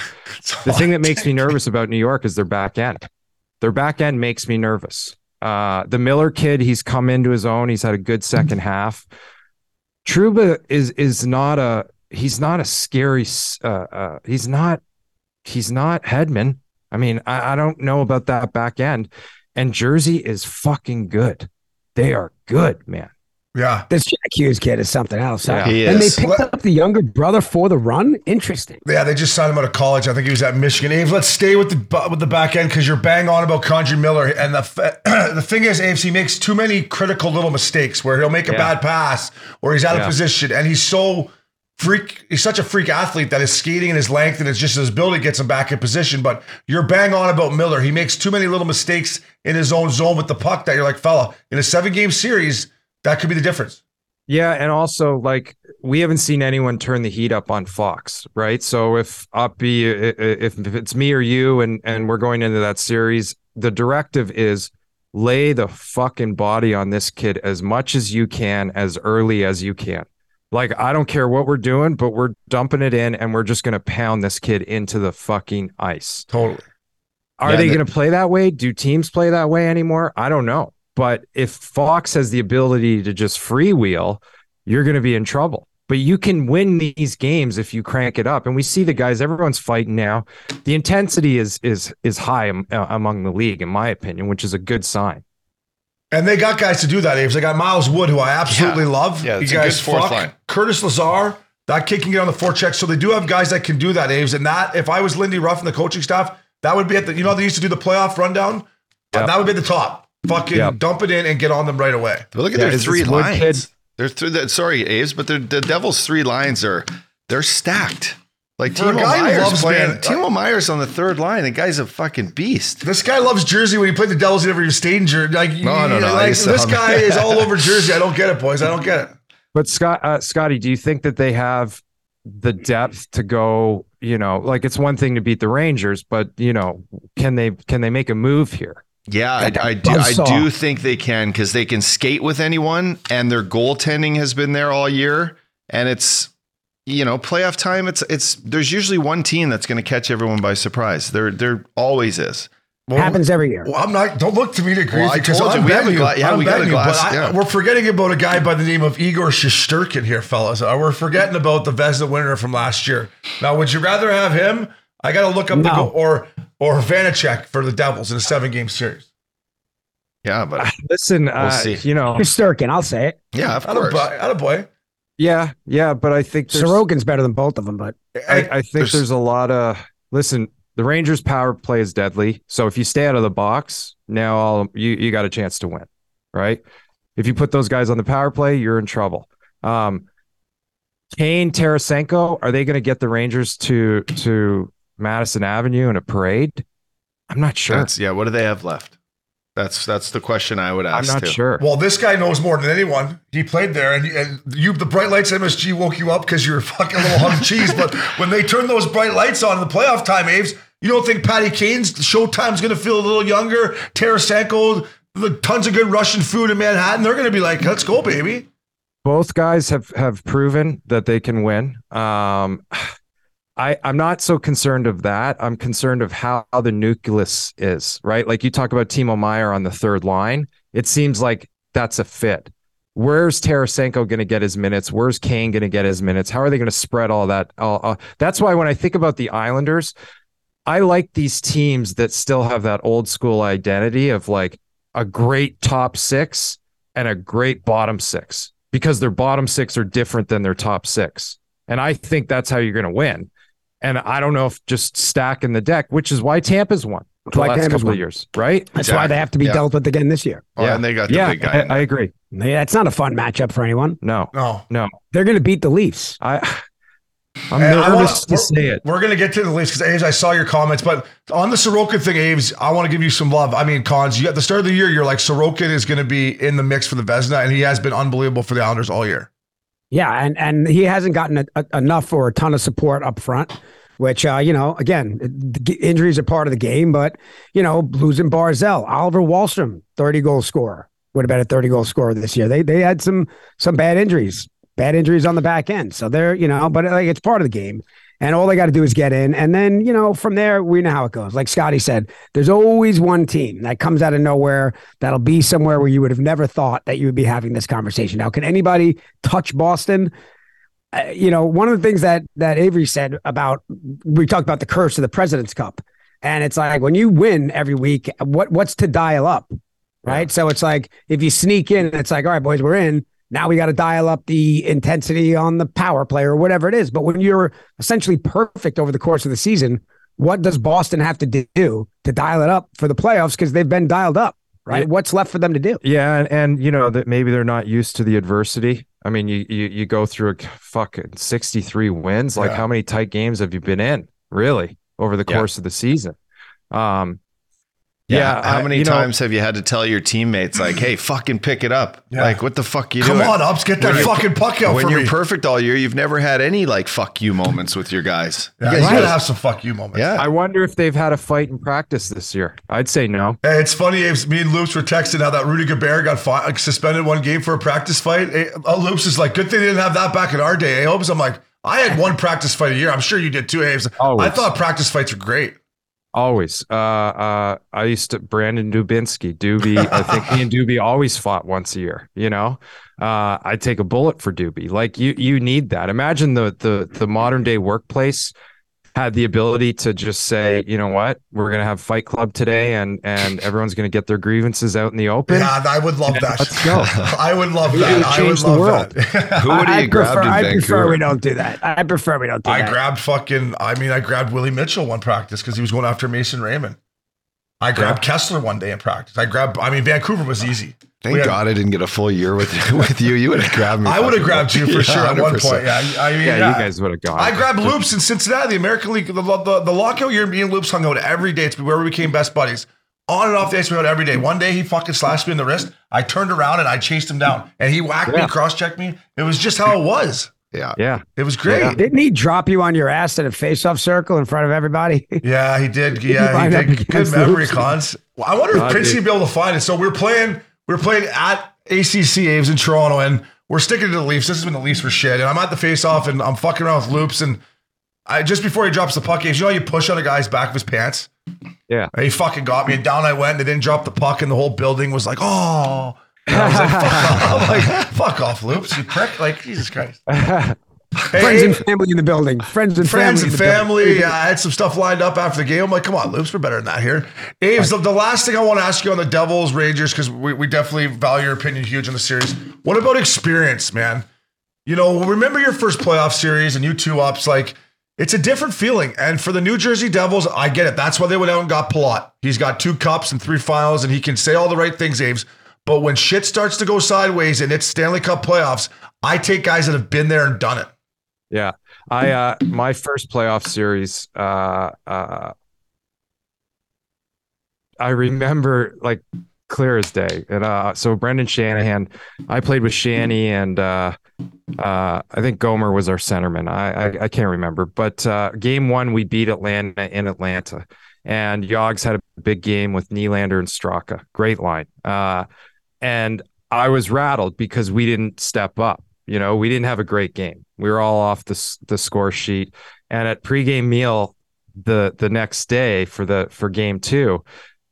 the thing that makes me nervous about New York is their back end. Their back end makes me nervous. Uh the Miller kid, he's come into his own. He's had a good second half. Trouba is is not a he's not a scary uh, uh, he's not he's not Headman. I mean, I, I don't know about that back end. And Jersey is fucking good. They are good, man. Yeah. This Jack Hughes kid is something else. huh? Yeah. He and they is. picked up the younger brother for the run. Interesting. Yeah, they just signed him out of college. I think he was at Michigan. Aves, let's stay with the with the back end because you're bang on about K'Andre Miller. And the the thing is, Aves, he makes too many critical little mistakes where he'll make a Yeah. bad pass or he's out of position, and he's so freak. He's such a freak athlete that his skating and his length and it's just his ability gets him back in position. But you're bang on about Miller. He makes too many little mistakes in his own zone with the puck that you're like, fella, in a seven game series, that could be the difference. Yeah, and also like we haven't seen anyone turn the heat up on Fox, right? So if Uppy, if, if it's me or you, and and we're going into that series, the directive is lay the fucking body on this kid as much as you can, as early as you can. Like I don't care what we're doing, but we're dumping it in, and we're just gonna pound this kid into the fucking ice. Totally. Are Yeah, they going to play that way? Do teams play that way anymore? I don't know. But if Fox has the ability to just freewheel, you're going to be in trouble. But you can win these games if you crank it up. And we see the guys; everyone's fighting now. The intensity is is is high am- uh, among the league, in my opinion, which is a good sign. And they got guys to do that, Aves. They got Miles Wood, who I absolutely Yeah. love. Yeah, you it's a guys good fourth fuck. line. Curtis Lazar, that kid can get on the forecheck. So they do have guys that can do that, Aves. And that, if I was Lindy Ruff and the coaching staff, that would be at the, you know, they used to do the playoff rundown? Uh, Yep. That would be at the top. Fucking Yep. dump it in and get on them right away. But look at Yeah, their three lines. They're through the sorry, Aves, but the Devils' three lines are they're stacked. Like For Timo guy Meier loves playing. being- Timo Meier on the third line. The guy's a fucking beast. This guy loves Jersey. When he played the Devils, he never even stayed in Jersey. Like, No, no, no, Like, this hum- guy is all over Jersey. I don't get it, boys. I don't get it. But Scott, uh, Scotty, do you think that they have the depth to go? You know, like it's one thing to beat the Rangers, but you know, can they can they make a move here? Yeah, I, I do. I do think they can because they can skate with anyone, and their goaltending has been there all year. And it's you know playoff time. It's it's there's usually one team that's going to catch everyone by surprise. There there always is. Well, Happens every year. Well, I'm not. Don't look to me to agree Well, with you because told I'm we have betting a you. gla- yeah, I'm we got a betting you, glass, but I- yeah. we're forgetting about a guy by the name of Igor Shesterkin here, fellas. Uh, We're forgetting about the Vezina winner from last year. Now, would you rather have him? I got to look up the go- or or Vanecek for the Devils in a seven game series. Yeah, but Listen, uh, see. you know, Sturkin, I'll say it. yeah, of course. Atta boy. Yeah, yeah, but I think there's, Sorokin's better than both of them, but I, I think there's, a lot of listen. The Rangers' power play is deadly. So if you stay out of the box, now all you you got a chance to win, right? If you put those guys on the power play, you're in trouble. Um, Kane, Tarasenko, are they going to get the Rangers to to Madison Avenue in a parade? I'm not sure. That's, yeah, what do they have left? That's that's the question I would ask. I'm not too. sure. Well, this guy knows more than anyone. He played there, and, and you, the bright lights MSG woke you up because you were fucking little hung cheese. But when they turn those bright lights on in the playoff time, Aves, You don't think Patty Kane's Showtime's going to feel a little younger? Tarasenko, the tons of good Russian food in Manhattan. They're going to be like, let's go, baby. both guys have have proven that they can win. Um, I I'm not so concerned of that. I'm concerned of how, how the nucleus is right. Like you talk about Timo Meier on the third line. It seems like that's a fit. Where's Tarasenko going to get his minutes? Where's Kane going to get his minutes? How are they going to spread all that? that's why when I think about the Islanders, I like these teams that still have that old school identity of like a great top six and a great bottom six because their bottom six are different than their top six. And I think that's how you're going to win. And I don't know if just stacking the deck, which is why Tampa's won the why last Tampa's couple of years, right? That's why they have to be Yeah. dealt with again this year. Oh, and they got the yeah, big guy. in I, I agree. Yeah, it's not a fun matchup for anyone. No, No. no, They're going to beat the Leafs. I, I'm And I nervous wanna- to say it. We're going to get to the Leafs because Aves, I saw your comments, but on the Sorokin thing, Aves, I want to give you some love. I mean, cons. You at the start of the year, you're like Sorokin is going to be in the mix for the Vezina, and he has been unbelievable for the Islanders all year. Yeah, and and he hasn't gotten a, a- enough or a ton of support up front. Which uh, you know, again, injuries are part of the game, but you know, losing Barzal, Oliver Wahlstrom, thirty goal scorer, would have been a thirty goal scorer this year. They they had some some bad injuries, bad injuries on the back end. So they're you know, but like it's part of the game, and all they got to do is get in, and then you know, from there we know how it goes. Like Scotty said, there's always one team that comes out of nowhere that'll be somewhere where you would have never thought that you would be having this conversation. Now, can anybody touch Boston? uh, you know, one of the things that that Avery said about we talked about the curse of the President's Cup, and it's like when you win every week, what what's to dial up, right? So it's like if you sneak in, it's like all right, boys, we're in. Now we got to dial up the intensity on the power play or whatever it is. But when you're essentially perfect over the course of the season, what does Boston have to do to dial it up for the playoffs? Because they've been dialed up, right? Yeah. What's left for them to do? Yeah, and, and you know that maybe they're not used to the adversity. I mean, you you you go through a fucking 63 wins. Like Yeah. how many tight games have you been in, really, over the Yeah. course of the season? Um yeah, How I- many you know- times have you had to tell your teammates like, "Hey, fucking pick it up"? Yeah. Like, what the fuck you do? Come doing? on, Ups, get that When fucking puck out when you're me. perfect all year, you've never had any like "fuck you" moments with your guys. yeah, you you guys, got to have some fuck you moments. yeah. I wonder if they've had a fight in practice this year. I'd say no. Hey, it's funny, Aves. Me and Loops were texting how that Rudy Gobert got fi- like, suspended one game for a practice fight. Hey, uh, Loops is like, good thing they didn't have that back in our day. Eh, Hopes. I'm like, I had one practice fight a year. I'm sure you did too, Aves. I thought practice fights were great. Always. Uh, uh, I used to Brandon Dubinsky, Doobie. I think me and Doobie always fought once a year. You know, uh, I'd take a bullet for Doobie. Like you, you need that. Imagine the the the modern day workplace had the ability to just say, you know what, we're gonna have Fight Club today, and and everyone's gonna get their grievances out in the open. Yeah, I would love that. let's go. I would love It that. would I would change the love world. that. Who would I you grabbed prefer, in I prefer we don't do that. I prefer we don't do that. I that. grabbed fucking. I mean, I grabbed Willie Mitchell one practice because he was going after Mason Raymond. I grabbed Kesler one day in practice. I grabbed. I mean, Vancouver was easy. Thank had- God I didn't get a full year with with you. You would have grabbed me. I would have grabbed you for Yeah, sure at one point. Yeah, I mean, yeah, yeah. you guys would have gone. I grabbed Loops in Cincinnati, the American League, the, the, the lockout year. Me and Loops hung out every day. It's where we became best buddies. On and off the ice, we out every day. One day, he fucking slashed me in the wrist. I turned around and I chased him down, and he whacked me, cross checked me. It was just how it was. Yeah. Yeah, It was great. Yeah. Yeah, Didn't he drop you on your ass in a face-off circle in front of everybody? Yeah, he did. Yeah, he line up did. Good memory, Loops? cons. Well, I wonder if Princey dude. will be able to find it. So we're playing. We're playing at ACC Aves in Toronto, and we're sticking to the Leafs. This has been the Leafs for shit. And I'm at the face-off, and I'm fucking around with Loops, and I just before he drops the puck, Aves, you know how you push on a guy's back of his pants. yeah. And he fucking got me, and down I went, and they didn't drop the puck, and the whole building was like, "Oh." And I was like, fuck off. I'm like, fuck off, Loops, you prick. Like, Jesus Christ. Hey, Friends and family in the building. Friends and friends family. and in the building. family. Yeah, I had some stuff lined up after the game. I'm like, come on, Loops, we're better than that here. Aves, the, the last thing I want to ask you on the Devils, Rangers, because we, we definitely value your opinion huge on the series. What about experience, man? You know, remember your first playoff series and you two ups, like, it's a different feeling. And for the New Jersey Devils, I get it. That's why they went out and got Palat. He's got two cups and three finals, and he can say all the right things, Aves. But when shit starts to go sideways and it's Stanley Cup playoffs, I take guys that have been there and done it. Yeah. I uh my first playoff series uh uh I remember like clear as day. And uh, so Brendan Shanahan, I played with Shanny, and uh, uh, I think Gomer was our centerman. I I, I can't remember, but uh, game one we beat Atlanta in Atlanta, and Yogs had a big game with Nylander and Straka. Great line. Uh, and I was rattled because we didn't step up. You know, we didn't have a great game. We were all off the the score sheet. And at pregame meal the the next day for the for game two,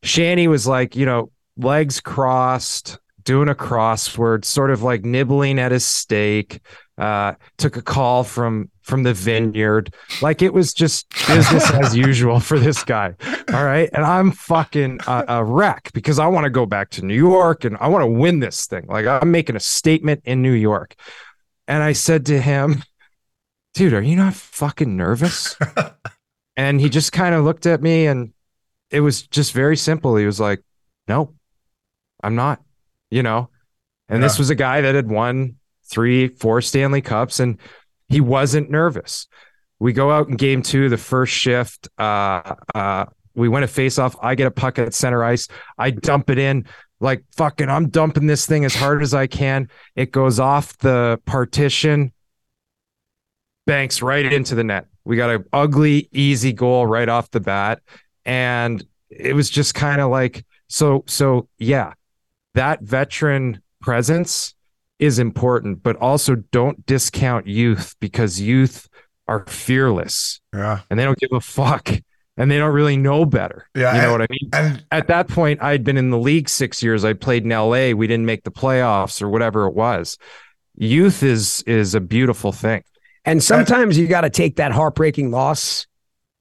Shanny was like, you know, legs crossed, doing a crossword, sort of like nibbling at his steak. Uh, took a call from from the vineyard, like it was just business as usual for this guy. All right, and I'm fucking a, a wreck because I want to go back to New York and I want to win this thing. Like I'm making a statement in New York, and I said to him, "Dude, are you not fucking nervous?" and he just kind of looked at me, and it was just very simple. He was like, "No, I'm not," you know. And this was a guy that had won three, four Stanley Cups, and he wasn't nervous. We go out in game two, the first shift. Uh, uh, we win a face off. I get a puck at center ice. I dump it in like fucking, I'm dumping this thing as hard as I can. It goes off the partition, banks right into the net. We got an ugly, easy goal right off the bat. And it was just kind of like, so, so yeah, that veteran presence is important, but also don't discount youth because youth are fearless Yeah. and they don't give a fuck and they don't really know better. Yeah, You know and- what I mean? And At that point, I'd been in the league six years. I played in LA. We didn't make the playoffs or whatever it was. Youth is is a beautiful thing. And sometimes you got to take that heartbreaking loss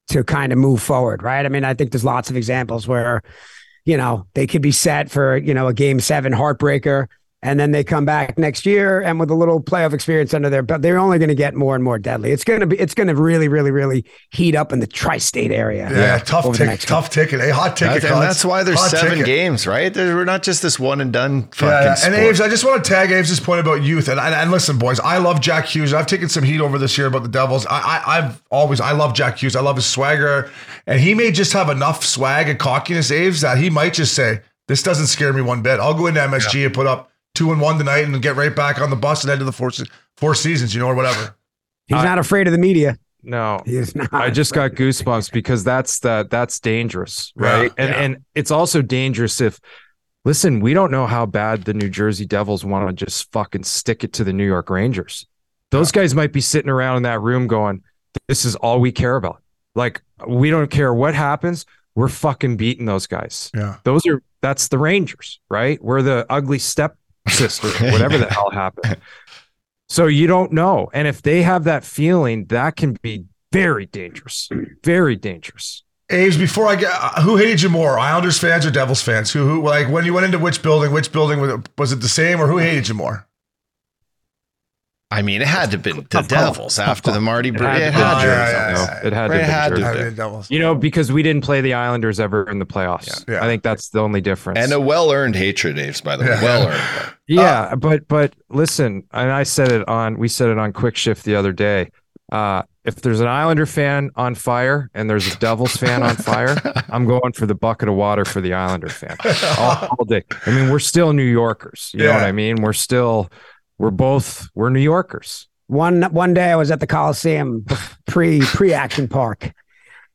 to kind of move forward, right? I mean, I think there's lots of examples where, you know, they could be set for, you know, a game seven heartbreaker. And then they come back next year and with a little playoff experience under their belt, they're only going to get more and more deadly. It's going to be, it's going to really, really, really heat up in the tri-state area. yeah, tough over the ticket, next tough ticket. Hey, hot ticket. That's, and that's why there's Hot seven ticket. games, right? There- We're not just this one and done fucking Yeah, yeah. and sport. Aves, I just want to tag Aves' point about youth. And, and and listen, boys, I love Jack Hughes. I've taken some heat over this year about the Devils. I, I I've always I love Jack Hughes. I love his swagger, and he may just have enough swag and cockiness, Aves, that he might just say, "This doesn't scare me one bit. I'll go into MSG and put up two and one tonight and get right back on the bus and head to the four four seasons, you know, or whatever." He's not afraid of the media. No, He is not. I just got goosebumps because that's the that's dangerous, right? Yeah, and yeah. and it's also dangerous if listen, we don't know how bad the New Jersey Devils want to just fucking stick it to the New York Rangers. Those guys might be sitting around in that room going, "This is all we care about. Like we don't care what happens. We're fucking beating those guys. Yeah. Those are that's the Rangers, right? We're the ugly step sister, whatever the hell happened. So you don't know. And if they have that feeling, that can be very dangerous. Very dangerous. Aves, before I get, uh, who hated you more, Islanders fans or Devils fans? Who, who, like, when you went into which building, which building was was it the same, or who hated you more? I mean, it had to have been the Tough call. Devils after the Marty. Bridge. It had to. yeah, have been. yeah. It had to be to Yeah. did Devils. You know, because we didn't play the Islanders ever in the playoffs. Yeah. I think that's the only difference. And a well-earned hatred, Aves. By the way, Yeah. well-earned. yeah, but but listen, and I said it on we said it on Quick Shift the other day. Uh, if there's an Islander fan on fire and there's a Devils fan on fire, I'm going for the bucket of water for the Islander fan all, all day. I mean, we're still New Yorkers. You know what I mean? We're still, we're both, we're New Yorkers. One one day I was at the Coliseum pre pre Action Park,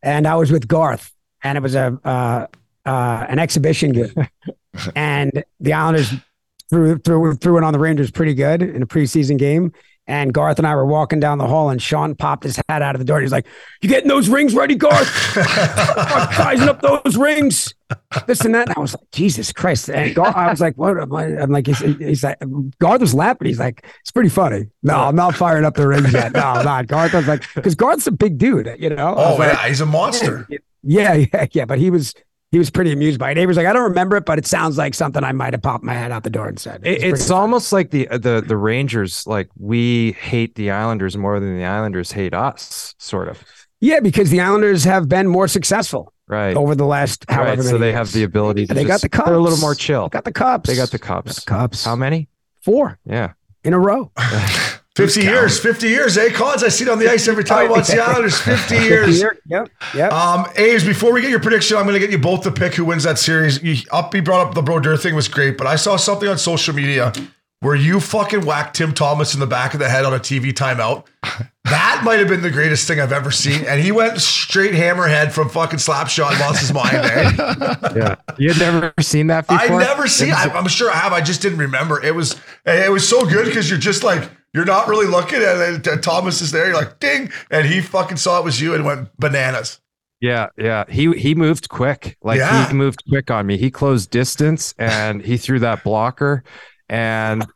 and I was with Garth, and it was a uh, uh, an exhibition game, and the Islanders threw threw threw it on the Rangers pretty good in a preseason game. And Garth and I were walking down the hall, and Sean popped his head out of the door. He's like, "You getting those rings ready, Garth? Sizing up those rings." This and that. And I was like, "Jesus Christ!" And Garth, I was like, "What?" am I? I'm like, he's, he's like, Garth was laughing. He's like, "It's pretty funny." No, I'm not firing up the rings yet. No, I'm not. Garth was like, because Garth's a big dude, you know. Oh, was like, yeah, he's a monster. yeah, yeah, yeah. But he was he was pretty amused by it. He was like, I don't remember it, but it sounds like something I might have popped my head out the door and said. It, pretty it's almost like the uh, the the Rangers, like we hate the Islanders more than the Islanders hate us, sort of. yeah, because the Islanders have been more successful Right. over the last however right. many So they years. have the ability to They got the cups. They're a little more chill. They got the cups. They got the Got cups. the cups. How many? Four Yeah. in a row. 50 years, 50 years, eh? Cons, I see it on the ice every time I watch the Islanders. 50 years. Here, yep, yep. Um, Aves, before we get your prediction, I'm going to get you both to pick who wins that series. You, up, he brought up the Brodeur thing was great, but I saw something on social media where you fucking whacked Tim Thomas in the back of the head on a TV timeout. That might have been the greatest thing I've ever seen. And he went straight hammerhead from fucking slap shot and lost his mind, eh? Yeah, you had never seen that before. I never seen. I, I'm sure I have. I just didn't remember. It was it was so good because you're just like you're not really looking at it. and Thomas is there. You're like ding, and he fucking saw it was you and went bananas. Yeah, yeah. He he moved quick. Like Yeah. he moved quick on me. He closed distance and he threw that blocker. And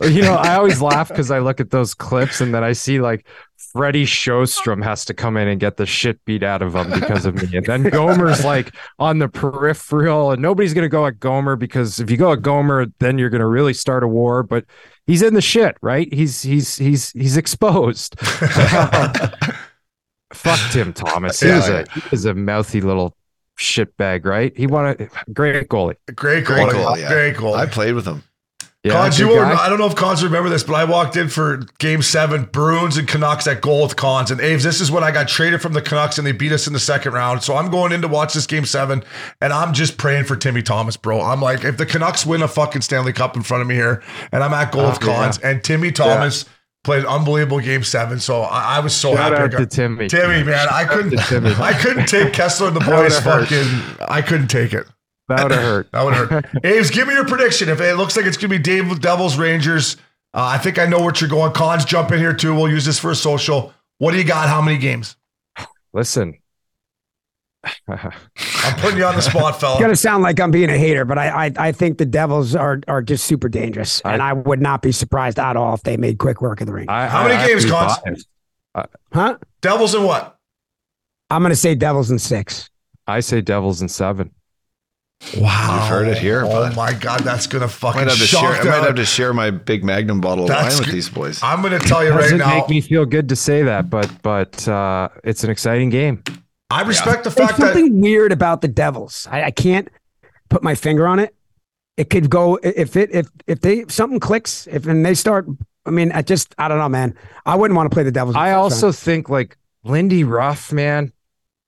you know, I always laugh because I look at those clips and then I see like Freddie Sjostrom has to come in and get the shit beat out of him because of me. And then Gomer's like on the peripheral, and nobody's gonna go at Gomer because if you go at Gomer, then you're gonna really start a war. But he's in the shit, right? He's he's he's he's exposed. Fuck Tim Thomas. He Yeah, was yeah. a he was a mouthy little shitbag, right? He won a great goalie. Great goal, Great goal. Yeah. great goal. I played with him. Yeah, Cons, you. I don't know if Cons remember this, but I walked in for game seven, Bruins and Canucks at goal with Cons. And Aves, this is when I got traded from the Canucks and they beat us in the second round. So I'm going in to watch this game seven and I'm just praying for Timmy Thomas, bro. I'm like, if the Canucks win a fucking Stanley Cup in front of me here and I'm at goal oh, with Oh, yeah. Cons and Timmy Thomas played an unbelievable game seven. So I, I was so Shout happy. Out to Timmy. Timmy, man, I couldn't, Timmy. I couldn't take Kesler and the boys fucking, I couldn't take it. That would have hurt. That would hurt. Aves, give me your prediction. If it looks like it's going to be Dave Devils Rangers, uh, I think I know what you're going. Cons, jump in here too. We'll use this for a social. What do you got? How many games? Listen. I'm putting you on the spot, fella. It's fella. gonna sound like I'm being a hater, but I I, I think the Devils are are just super dangerous, and I would not be surprised at all if they made quick work of the ring. I, How I many games, actually Cons? biased. Huh? Devils and what? I'm gonna say Devils in six. I say Devils in seven. Wow. You've heard it here, Oh bud. my God, that's going to I fucking might have to shock share. I might have to share my big Magnum bottle of That's wine with good. these boys. I'm going to tell you right now. Doesn't now. make me feel good to say that, but but uh, it's an exciting game. I respect the There's fact that something weird about the Devils. I, I can't put my finger on it. It could go if it if if they if something clicks if and they start. I mean, I just I don't know, man. I wouldn't want to play the Devils. I also round. think like Lindy Ruff, man,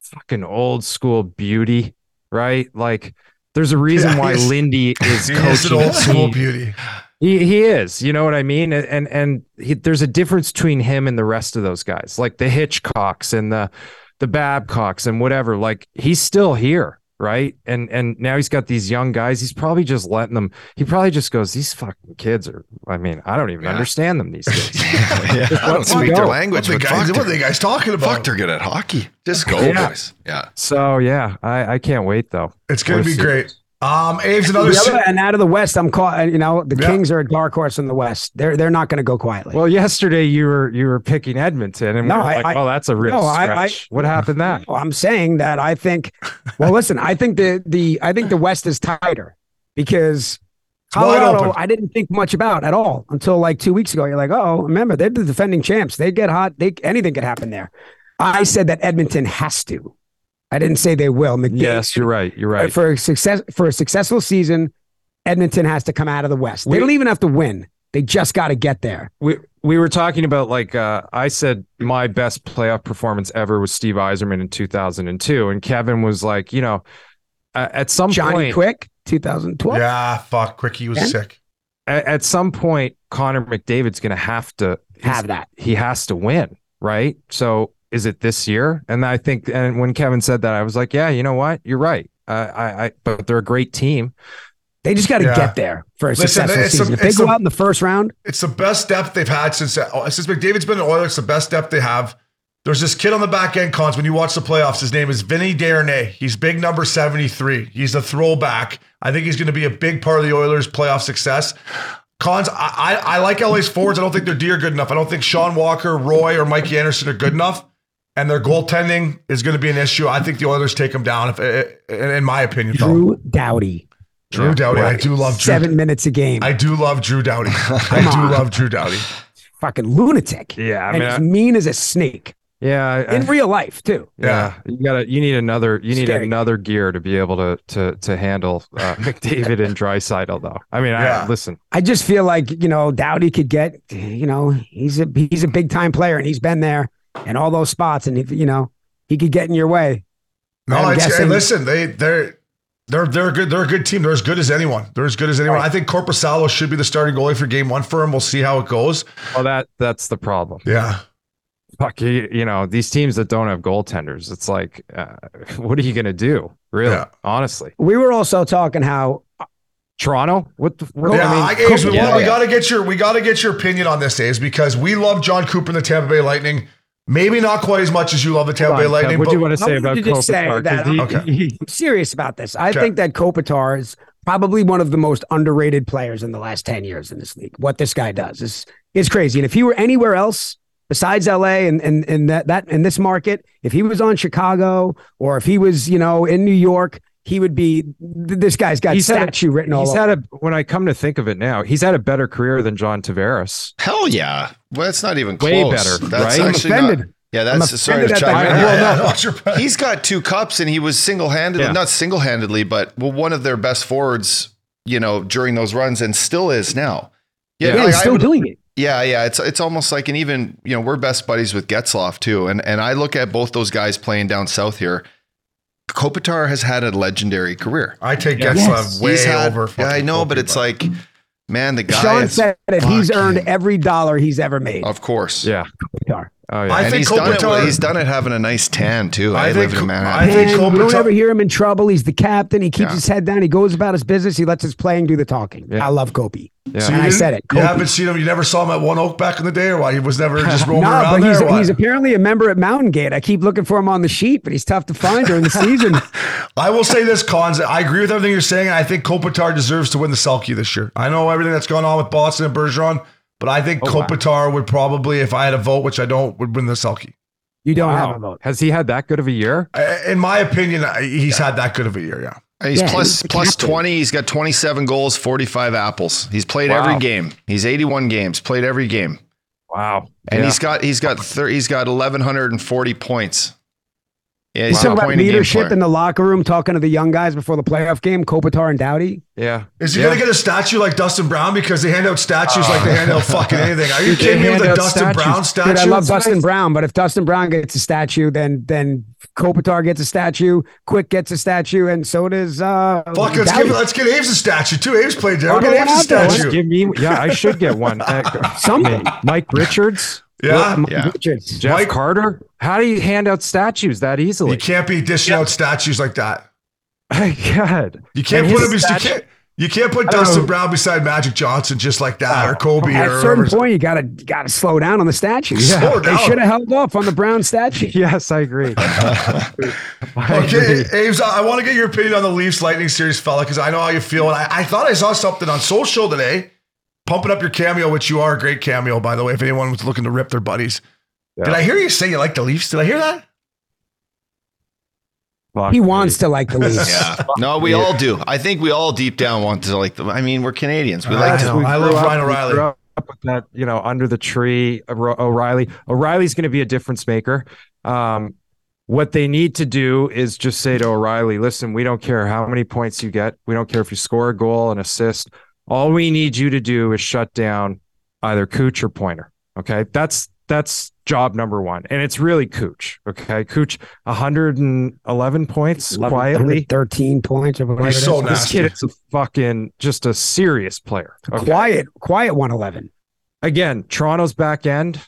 fucking old school beauty, right? Like, there's a reason Yeah, why Lindy is he is an coaching. old school beauty. He he is, you know what I mean, and and, and he, there's a difference between him and the rest of those guys, like the Hitchcocks and the the Babcocks and whatever. Like he's still here, right? And and now he's got these young guys. He's probably just letting them. He probably just goes, these fucking kids are. I mean, I don't even Yeah. understand them these kids. yeah, I don't speak them their language, What the but guys, what are they're, the guys talking about? fuck, they're good at hockey. Just go, Yeah. boys. Yeah. so yeah, I I can't wait though. It's going to be We'll see. great. Um, Aves, another. The other, and out of the West, I'm caught. You know, the Yeah. Kings are a dark horse in the West. They're they're not going to go quietly. Well, yesterday you were you were picking Edmonton, and No, we we're I- like, I- oh, that's a real no, I- stretch. what happened that? Well, I'm saying that I think. Well, listen, I think the the I think the West is tighter because Colorado. I didn't think much about at all until like two weeks ago. You're like, oh, remember they're the defending champs. They get hot. They anything could happen there. I said that Edmonton has to. I didn't say they will. McDavid, Yes, you're right. You're right. For a success for a successful season, Edmonton has to come out of the West. They We- don't even have to win. They just got to get there. we we were talking about like uh, I said my best playoff performance ever was Steve Yzerman in 2002, and Kevin was like, you know, uh, at some Johnny point, Quick, 2012. yeah, fuck. Quickie was Yeah. sick. at, at some point, Connor McDavid's going to have to Have that. He has to win, right? So is it this year? And I think, and when Kevin said that, I was like, yeah, you know what, you're right. Uh, I, I, but they're a great team. They just got to Yeah. get there for a Listen, successful it's a- season. if they go a- out in the first round, It's the best depth they've had since uh, since McDavid's been in Oilers. It's the best depth they have. There's this kid on the back end, cons. When you watch the playoffs, his name is Vinny Desharnais. He's big number 73. He's a throwback. I think he's going to be a big part of the Oilers' playoff success. Cons, I, I, I like LA's forwards. I don't think their D are good enough. I don't think Sean Walker, Roy, or Mikey Anderson are good enough. And their goaltending is going to be an issue. I think the Oilers take them down, if, in in my opinion. Though. Drew Doughty, Drew Doughty. I do love Drew. seven minutes a game. I do love Drew Doughty. I do love Drew Doughty. Fucking lunatic. Yeah, I and mean, as I- mean as a snake. Yeah, I- in real life too. yeah. You gotta. You need another. You need Scary. another gear to be able to to to handle uh, McDavid and Draisaitl, though. I mean, Yeah. I, listen. I just feel like you know Doughty could get you know he's a he's a big time player and he's been there in all those spots and if you know he could get in your way. No, I'm it's, hey, listen, they they're they're they're a good they're a good team. They're as good as anyone. They're as good as anyone. I think Korpisalo should be the starting goalie for game one for him. We'll see how it goes. Well, that that's the problem. Yeah. Fuck you. You know these teams that don't have goaltenders. It's like, uh, what are you gonna do? Really? Yeah. Honestly, We were also talking how Toronto. What? The, what Yeah, I mean, I, Aves, we, yeah, we yeah. got to get your we got to get your opinion on this, Aves, because we love Jon Cooper and the Tampa Bay Lightning. Maybe not quite as much as you love the Tampa Bay Hold on, Kev, Lightning. What do you want to say about to just say that- he- Okay. he- I'm serious about this. I Okay. think that Kopitar is probably one of the most underrated players in the last 10 years in this league. What this guy does is is crazy. And if he were anywhere else besides LA and and, and that that in this market, if he was on Chicago or if he was, you know, in New York, he would be this guy's got He's had a- statue written all He's over. had a. When I come to think of it now, he's had a better career than John Tavares. Hell yeah. Well, it's not even Way close. better, That's right? I'm actually offended. Not, yeah, I'm that's sorry to chime in. Yeah, yeah. no, it's your- He's got two cups and he was single handedly, Yeah. not single handedly, but well, one of their best forwards, you know, during those runs and still is now. Yeah, yeah, like, he's still would- doing it. Yeah, yeah. It's it's almost like an even, you know, we're best buddies with Getzlaf too. And and I look at both those guys playing down south here. Kopitar has had a legendary career. I take Yes. Getzlaf way He's had- over. Yeah, I fucking know, but it's like, man, the guy Sean is, said it. He's earned him. every dollar he's ever made. of course. Yeah. Kopitar. Oh yeah. I and think he's done it. Kopitar- He's done it having a nice tan too. I, I live think- in I Manhattan. think And we don't ever hear him in trouble. He's the captain. He keeps Yeah. his head down. He goes about his business. He lets his playing do the talking. Yeah. I love Kobe. yeah. So And I said it. You haven't seen him. You never saw him at One Oak back in the day, or why? He was never just roaming No, around but there. he's, or what? he's apparently a member at Mountain Gate. I keep looking for him on the sheet, but he's tough to find during the season. I will say this, Cons. I agree with everything you're saying. I think Kopitar deserves to win the Selke this year. I know everything that's gone on with Boston and Bergeron, but I think Oh, wow. Kopitar would probably, if I had a vote, which I don't, would win the Selke. You don't have a vote. Has he had that good of a year? In my opinion, I- he's had that good of a year. Yeah. He's Yeah, plus he's plus captain. 20. He's got 27 goals, 45 apples. He's played every game. He's 81 games, played every game. Wow. And Yeah. he's got he's got thir- he's got 1140 points. Yeah, He's he's talking about point a game leadership in the locker room, talking to the young guys before the playoff game, Kopitar and Doughty. yeah. Is he Yeah. going to get a statue like Dustin Brown because they hand out statues like they hand out fucking anything? Are you kidding me with hand a Dustin statues. Brown Dude, statue? Dude, I love It's Dustin nice. Brown, but if Dustin Brown gets a statue, then then Kopitar gets a statue, Quick gets a statue, and so does uh Fuck, let's give, let's get Aves a statue too. Aves played there. Fuck Go it, what's a statue? Give me. Yeah, I should get one. Uh, Something. Mike Richards. Yeah. Mike Yeah. Richards. Jeff Mike- Carter. How do you hand out statues that easily? You can't be dishing out statues like that. God. You can't And put his him. You can't. You can't put Dustin know. Brown beside Magic Johnson just like that, or oh, Kobe, At or a certain whoever. point, you gotta gotta slow down on the statue. Slow down. They should have held off on the Brown statue. Yes, I agree. I Okay, agree. Aves, I want to get your opinion on the Leafs Lightning series, fella, because I know how you feel. And I, I thought I saw something on social today, pumping up your cameo, which you are a great cameo, by the way, if anyone was looking to rip their buddies. Yeah. Did I hear you say you like the Leafs? Did I hear that? Fuck He me. wants to like the Leafs. Yeah. No, we all do. I think we all deep down want to like them. I mean, we're Canadians. We like I to know. We I love Ryan O'Reilly. up with that, you know, under the tree, O'Re- O'Reilly. O'Reilly's going to be a difference maker. Um, what they need to do is just say to O'Reilly, listen, we don't care how many points you get. We don't care if you score a goal, an assist. All we need you to do is shut down either Cooch or Pointer. Okay. That's that's job number one. And it's really Cooch. Okay. Cooch, 111 points quietly. 13 points or whatever. So is. This kid is a fucking just a serious player. Okay? Quiet, quiet 111. Again, Toronto's back end,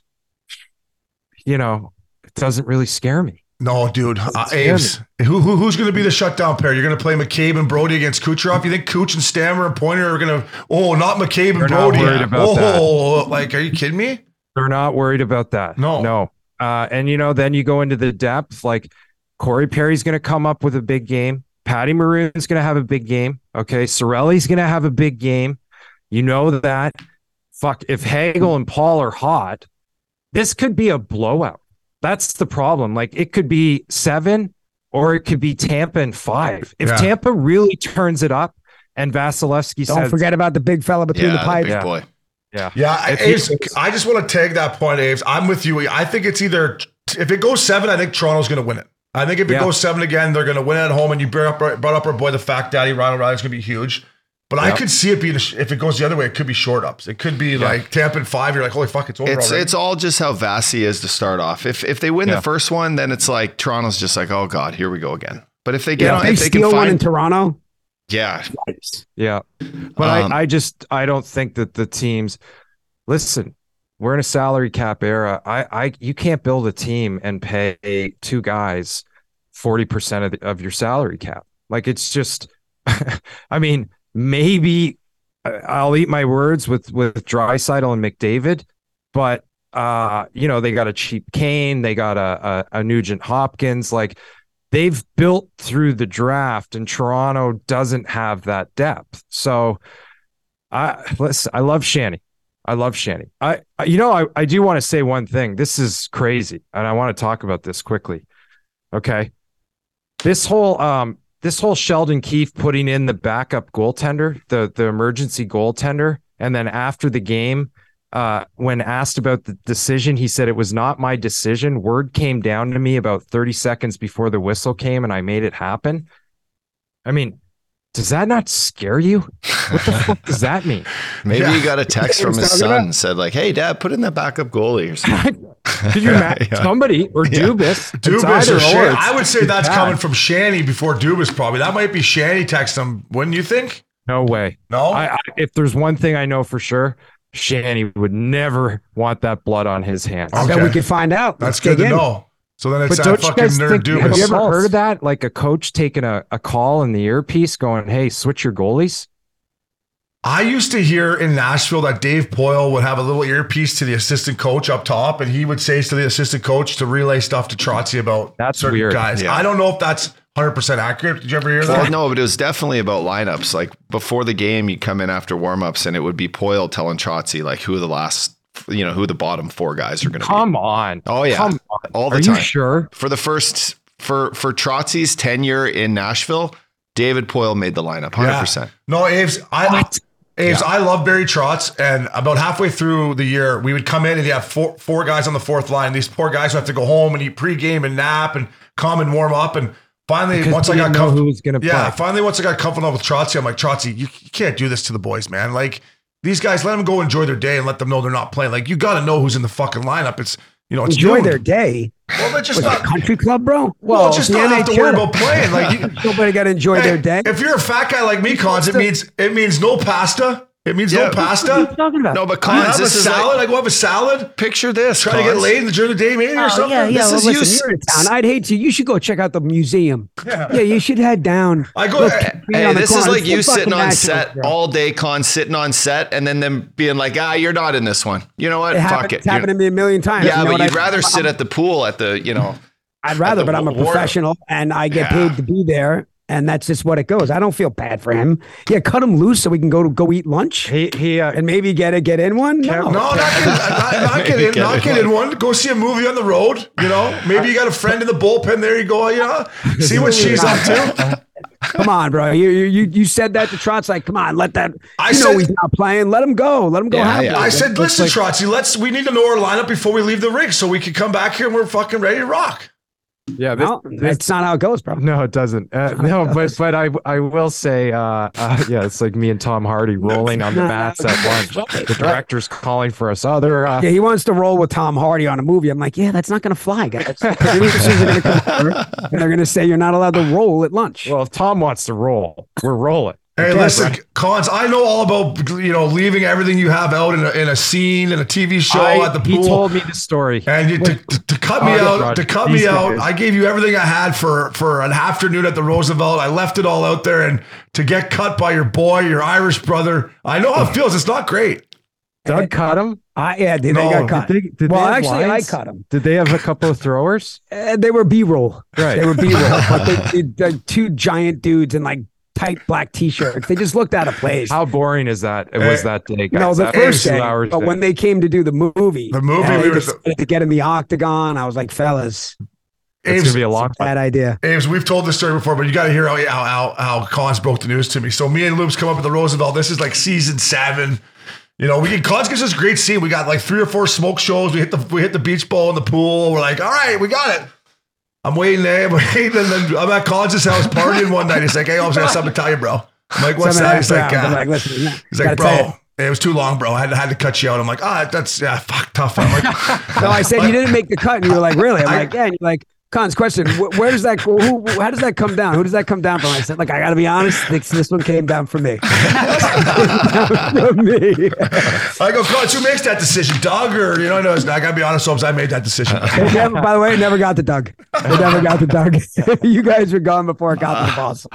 you know, it doesn't really scare me. No, dude. Uh, Aves, who, who, who's going to be the shutdown pair? You're going to play McCabe and Brodie against Kucherov? You think Cooch and Stammer and Pointer are going to, oh, not McCabe and They're not worried about oh, like, are you kidding me? They're not worried about that. No. No. Uh, and you know, then you go into the depth, like Corey Perry's going to come up with a big game. Patty Maroon's going to have a big game. Okay. Cirelli's going to have a big game. You know that. Fuck. If Hagel and Paul are hot, this could be a blowout. That's the problem. Like it could be seven or it could be Tampa and five. If Yeah. Tampa really turns it up and Vasilevskiy Don't says, forget about the big fella between yeah, the the pipes. big Yeah. boy. yeah, Yeah, If Aves, I just want to tag that point, Aves. I'm with you. I think it's either if it goes seven, I think Toronto's going to win it. I think if it Yeah. goes seven again, they're going to win at home. And you brought up, brought up our boy, the fact daddy, Ryan O'Reilly's going to be huge. But I could see it being, a sh- if it goes the other way, it could be short ups. It could be like Tampa in five. You're like, holy fuck, it's over It's already. it's all just how Vassy is to start off. If if they win Yeah. the first one, then it's like Toronto's just like, oh god, here we go again. But if they get Yeah, on, if they if they can steal one in Toronto, yeah, Yeah. But Um, I, I just I don't think that the teams listen, we're in a salary cap era. I, I you can't build a team and pay two guys 40% of, the, of your salary cap. Like it's just I mean, maybe I'll eat my words with with Draisaitl and McDavid, but uh, you know, they got a cheap Kane, they got a, a, a Nugent Hopkins, like they've built through the draft and Toronto doesn't have that depth. So I listen, I love Shanny. I love Shanny. I- you know I, I do want to say one thing. This is crazy and I want to talk about this quickly. Okay. This whole um this whole Sheldon Keefe putting in the backup goaltender, the the emergency goaltender and then after the game uh, when asked about the decision, he said it was not my decision. Word came down to me about 30 seconds before the whistle came and I made it happen. I mean, does that not scare you? What the fuck does that mean? maybe Yeah. he got a text from his Talking son said like, hey dad, put in that backup goalie or something. Did you imagine Yeah. somebody or Yeah. Dubas? It's Dubas or Shanny. I would say that's bad. coming from Shanny before Dubas, probably. That might be Shanny text him, wouldn't you think? No way. No? I, I, if there's one thing I know for sure, Shanny would never want that blood on his hands. I bet Okay. we could find out. that's Let's good dig to in. know. So then it's But that don't you fucking nerd think? Have you ever heard of that? Like a coach taking a, a call in the earpiece, going, "Hey, switch your goalies." I used to hear in Nashville that Dave Poile would have a little earpiece to the assistant coach up top, and he would say to the assistant coach to relay stuff to Trotzy about That's certain weird. guys. Yeah. I don't know if that's 100% accurate. Did you ever hear Well, that? no, but it was definitely about lineups. Like before the game, you come in after warmups, and it would be Poile telling Trotzy like who are the last, you know, who the bottom four guys are going to be. Come on. Oh yeah, Come on. all the Are time. you sure? For the first for for Trotzy's tenure in Nashville, David Poile made the lineup, hundred percent. No, Aves, I, What? Aves, I love Barry Trotz, and about halfway through the year, we would come in and you have four four guys on the fourth line. These poor guys who have to go home and eat pregame and nap and come and warm up. And finally, Because once I got didn't comfortable, who was going to yeah, play. finally once I got comfortable with Trotzy, I'm like Trotzy, you, you can't do this to the boys, man. Like these guys, let them go enjoy their day and let them know they're not playing. Like you got to know who's in the fucking lineup. It's you know, it's Enjoy noon. their day. Well, they're just not. country club, bro? Well, just the not have to worry about playing. Like you, Nobody got to enjoy Hey, their day. If you're a fat guy like me, Conz, it means it means no pasta. It means Yeah. no What are you pasta. talking about? No, but I have Conz, a this is salad. like, I go have a salad. picture this. Try to get laid in the during the day, maybe or Oh, something. yeah, yeah. This well, is listen, you you're in town. I'd hate to. You should go check out the museum. Yeah, you should head down. I go. Look, Hey, this is like it's you sitting on set bro. all day, Con, sitting on set, and then them being like, ah, you're not in this one. You know what? It Fuck happened, it. it's happened to me a million times. yeah, You know but you'd I- rather I'm- sit at the pool at the, you know. I'd rather, but I'm a professional and I get paid to be there. And that's just what it goes. I don't feel bad for him. Yeah, cut him loose so we can go to go eat lunch He he uh, and maybe get a get in one. No, No, not get, not, not get in, Get not in get in one. Go see a movie on the road. You know, maybe you got a friend in the bullpen. There you go. You know, see what she's up to. come on, bro. You you you, you said that to Trotz. Like, come on, let that. I you know said- he's not playing. Let him go. Let him go. Yeah, yeah. I said, listen, Trotz. let's. We need to know our lineup before we leave the rig, so we can come back here and we're fucking ready to rock. Yeah. This, No, this- that's not how it goes, bro. no, it doesn't. Uh, no, but but I I will say, uh, uh, yeah, it's like me and Tom Hardy rolling on the No, mats at lunch. The director's calling for us. Other uh, Yeah, he wants to roll with Tom Hardy on a movie. I'm like, yeah, that's not going to fly, guys. Producers are going to come over and they're going to say you're not allowed to roll at lunch. well, if Tom wants to roll, we're rolling. Hey, Okay, listen, Conz. I know all about you know leaving everything you have out in a, in a scene in a TV show I- at the pool. he pool. told me the story. And you, to, to, to cut me Oh, out, Roger, to cut these me out, guys. I gave you everything I had for for an afternoon at the Roosevelt. I left it all out there, and to get cut by your boy, your Irish brother, I know how it feels. It's not great. Doug cut him. I, yeah, they, No, they got cut. Did they- did well, they actually, lines? I cut them. Did they have a couple of throwers? Uh, they were B-roll. Right. They were B-roll. but they, they, they're two giant dudes and like tight black t-shirts. They just looked out of place. How boring is that? It was uh, that day, guys. no, the That first was two day. hours But day. when they came to do the movie, The movie, and we were- decided to get in the octagon. I was like, fellas, it's Aves, gonna be a long bad idea. Aves, we've told this story before, but you got to hear how, how how how Conz broke the news to me. So me and Loops come up at the Roosevelt. This is like season seven. You know, we get Conz gives us a great scene. We got like three or four smoke shows. We hit the we hit the beach ball in the pool. We're like, all right, we got it. I'm waiting there, I'm waiting, and then I'm at Cons' house partying one night. He's like, hey, I got something to tell you, bro. I'm like, what's Something that? He's like, uh, like, listen, he's like, bro, it was too long, bro. I had, had to cut you out. I'm like, ah, that's yeah, fuck, tough. I'm like, No, I said you didn't make the cut, and you were like, really? I'm like, yeah. And you're like, Conz, question, wh- where does that, who, who- how does that come down? Who does that come down from? I said, like, I got to be honest, this, this one came down from me. from me. I go, Conz, who makes that decision, Doug or you know? No, I gotta be honest, Holmes, I made that decision. Never, by the way, it never got to Doug. It never got to Doug. you guys were gone before it got to the ah. boss.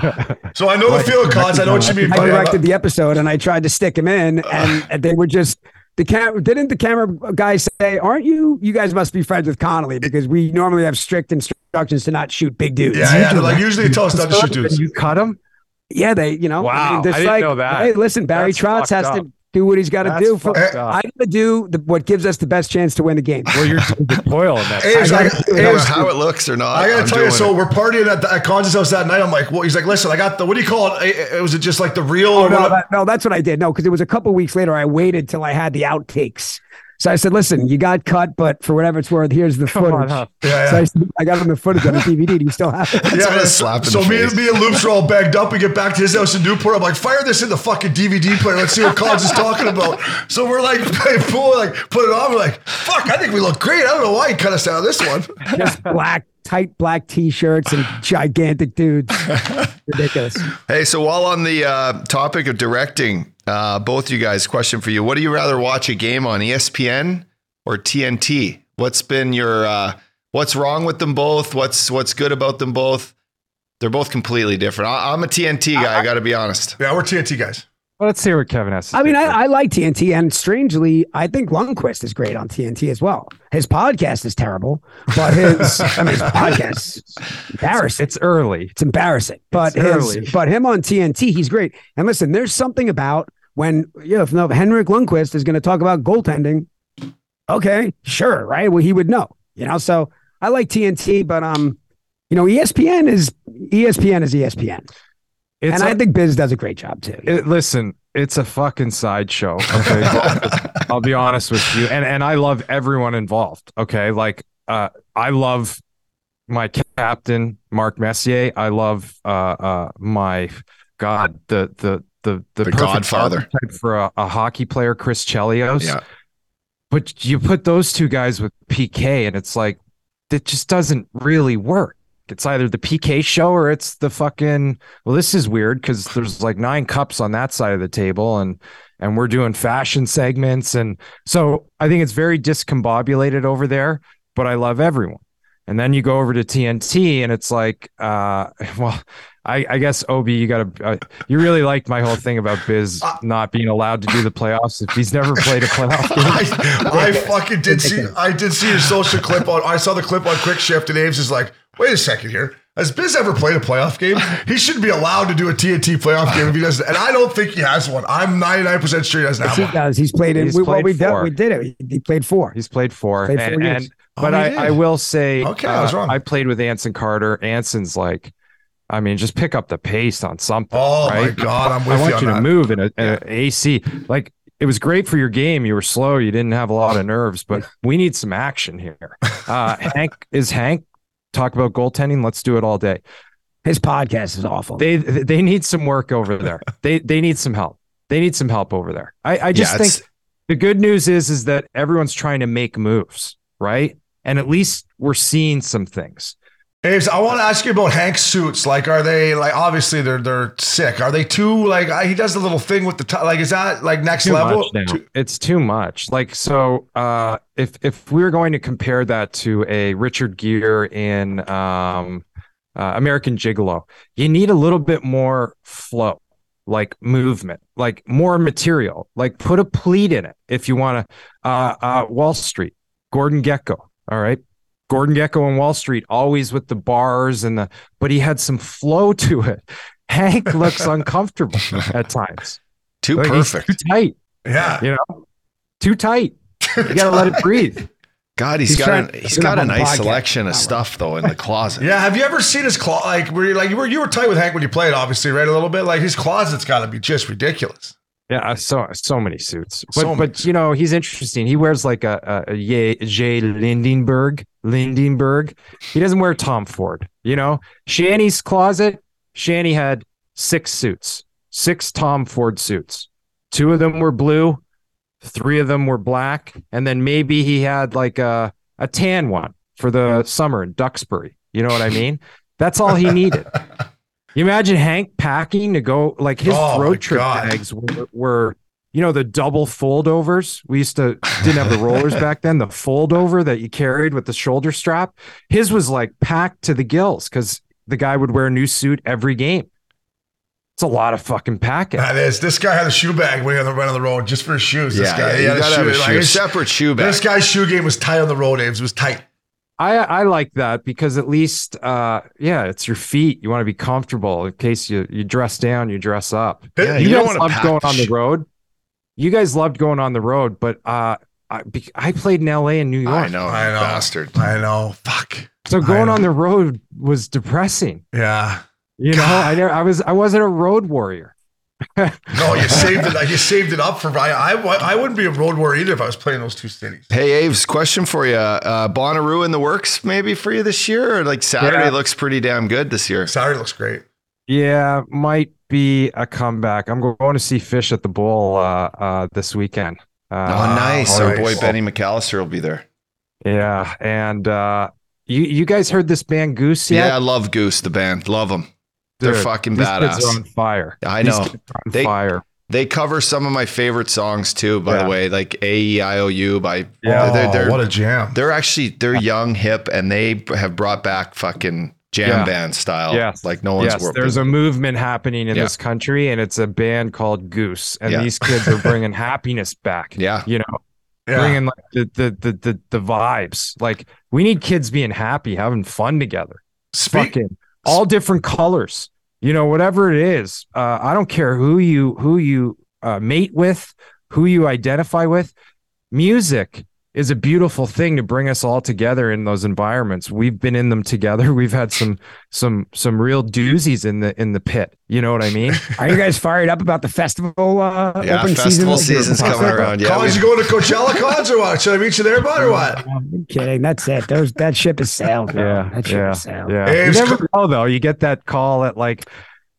So I know the feel of Conz. I know what you mean. I directed the episode and I tried to stick him in, and, and they were just the cam. Didn't the camera guy say, "Aren't you? You guys must be friends with Connolly because we normally have strict instructions to not shoot big dudes." Yeah, yeah. Like usually they tell us not to shoot dudes. You cut him? Yeah, they, you know, Wow, just I didn't know that. Hey, listen, Barry That's Trotz has up. to do what he's got to do. For, fucked up. I got to do the, what gives us the best chance to win the game. Well, you're the toil in that. Hey, it's I like, gotta- hey, No how it looks or not. I gotta I'm tell you, so it. we're partying at, the, at Con's house that night. I'm like, well, he's like, listen, I got the what do you call it? Eh, Was it just like the real? Oh or no, that, no, that's what I did. No, because it was a couple weeks later. I waited till I had the outtakes. So I said, "Listen, you got cut, but for whatever it's worth, here's the Come footage." on, huh? yeah, So I, yeah. said, I got him the footage on the DVD. Do you still have it? That's what a slap in so the me face. and me and Loops are all bagged up. We get back to his house in Newport. I'm like, fire this in the fucking DVD player. Let's see what Collins is talking about. So we're like, playing pool, like put it on. We're like, fuck, I think we look great. I don't know why he cut us out of this one. Just black, tight black T-shirts and gigantic dudes. Ridiculous. Hey, so while on the uh, topic of directing, uh, both you guys, question for you: What do you rather watch a game on ESPN or TNT? What's been your uh, What's wrong with them both? What's What's good about them both? They're both completely different. I, I'm a TNT guy. I, got to be honest. Yeah, we're TNT guys. Well, let's hear what Kevin has to I mean. I, I like TNT, and strangely, I think Lundqvist is great on TNT as well. His podcast is terrible, but his I mean, his podcast is embarrassing. it's early. It's embarrassing. But It's his, early. but him on TNT, he's great. And listen, there's something about when you know if, no, Henrik Lundqvist is going to talk about goaltending. Okay, sure, right? Well, he would know, you know. So I like TNT, but um, you know, ESPN is ESPN is ESPN, It's and a- I think Biz does a great job too. It, listen, it's a fucking sideshow. Okay, I'll be honest with you, and and I love everyone involved. Okay, like uh, I love my captain Mark Messier. I love uh, uh, my God, the the the the, The Godfather. for a, a hockey player, Chris Chelios. Yeah. But you put those two guys with PK, and it's like it just doesn't really work. It's either the PK show or it's the fucking. Well, this is weird because there's like nine cups on that side of the table, and and we're doing fashion segments, and so I think it's very discombobulated over there. But I love everyone. And then you go over to TNT, and it's like, uh, well, I, I guess Ob, you got to, uh, you really liked my whole thing about Biz not being allowed to do the playoffs if he's never played a playoff game. I, I fucking did see. I did see your social clip on. I saw the clip on Quick Shift, and Ames is like, "Wait a second here. Has Biz ever played a playoff game? He shouldn't be allowed to do a TNT playoff game if he doesn't." And I don't think he has one. I'm 99 percent sure he doesn't Yes, have he one. does. He's played in. He's we, well, played we did. four. We did it. He, he played four. He's played four. Played four and, years. and- but Oh, I. I will say, Okay, I was uh, wrong. I played with Anson Carter. Anson's like, I mean, just pick up the pace on something. Oh right? my god, I'm I with want you on you to that. move in a, in a AC. Like it was great for your game. You were slow. You didn't have a lot of nerves, but we need some action here. Uh, Hank is Hank. Talk about goaltending. Let's do it all day. His podcast is awful. They they need some work over there. They they need some help. They need some help over there. I, I just Yeah, think it's- the good news is is that everyone's trying to make moves, right? And at least we're seeing some things. Ames, I want to ask you about Hank's suits. Like, are they like obviously they're they're sick? Are they too like I- he does the little thing with the t- like? Is that like next too level? much now. Too- it's too much. Like so, uh, if if we were going to compare that to a Richard Gere in um, uh, American Gigolo, you need a little bit more flow, like movement, like more material. Like put a pleat in it if you want to. Uh, uh, Wall Street, Gordon Gekko. All right. Gordon Gekko on Wall Street, always with the bars and the, but he had some flow to it. Hank looks uncomfortable at times. Too Like, perfect. too tight yeah. you know, too tight. You gotta let it breathe. God, he's He's got trying- an, he's he's got a nice podcast. selection of stuff though in the closet. Yeah, have you ever seen his closet? Like, were you like you were you were tight with Hank when you played, obviously, right? A little bit. Like his closet's got to be just ridiculous. Yeah, uh, so so many suits, but So many but you know he's interesting. He wears like a a, a Jay Lindenberg. Lindenberg. He doesn't wear Tom Ford. You know, Shanny's closet. Shanny had six suits, six Tom Ford suits. Two of them were blue, three of them were black, and then maybe he had like a a tan one for the summer in Duxbury. You know what I mean? That's all he needed. You imagine Hank packing to go like his Oh, road trip God. bags were, were you know the double foldovers. We used to didn't have the rollers back then. The fold over that you carried with the shoulder strap. His was like packed to the gills because the guy would wear a new suit every game. It's a lot of fucking packing. That is. This guy had a shoe bag when he on the run on the road just for his shoes. This Yeah, guy, yeah, he you had gotta have a like, shoe, his- separate shoe bag. This guy's shoe game was tight on the road, Ames. It was tight. I I like that because at least uh yeah, it's your feet. You want to be comfortable in case you you dress down, you dress up. Yeah, you, you don't guys wanna going on the road. You guys loved going on the road, but uh I, I played in LA and New York. I know, I know. bastard. I know. Fuck. So going I on the road was depressing. Yeah. You know, I never, I was I wasn't a road warrior. No, you saved it. You saved it up for. I, I, I wouldn't be a road warrior either if I was playing those two cities. Hey, Aves, question for you. Uh, Bonnaroo in the works maybe for you this year? Or like Saturday Yeah. looks pretty damn good this year. Saturday looks great. Yeah, might be a comeback. I'm going to see Phish at the Bowl uh, uh, this weekend. Oh, Uh, nice. oh, Our nice. boy Benny McAllister will be there. Yeah, and uh, you you guys heard this band Goose yet? Yeah. I love Goose, the band. Love them. They're fucking these badass. Kids are on fire. I These know. kids are on They- fire. They cover some of my favorite songs too, by Yeah. the way, like A E I O U by Yeah. they're, they're, oh, what a jam. they're actually they're young, hip, and they have brought back fucking jam Yeah. band style. Yes. Like no one's yes, worked. there's a movement happening in Yeah. this country, and it's a band called Goose, and Yeah. these kids are bringing happiness back. Yeah. you know, Yeah. bringing like the, the the the the vibes. Like we need kids being happy, having fun together. Speak, Fucking all different colors. You know, whatever it is. Uh, I don't care who you who you uh, mate with, who you identify with. Music is a beautiful thing to bring us all together in those environments. We've been in them together. We've had some some some real doozies in the in the pit. You know what I mean? Are you guys fired up about the festival? Uh, yeah, open festival season? season's coming around. Yeah, College, we- you going to Coachella cons or what? Should I meet you there, bud, or what? I'm kidding. That's it. Those that ship has sailed. bro. Yeah, that ship yeah, has sailed. yeah. Hey, you it's never co- know though. You get that call at like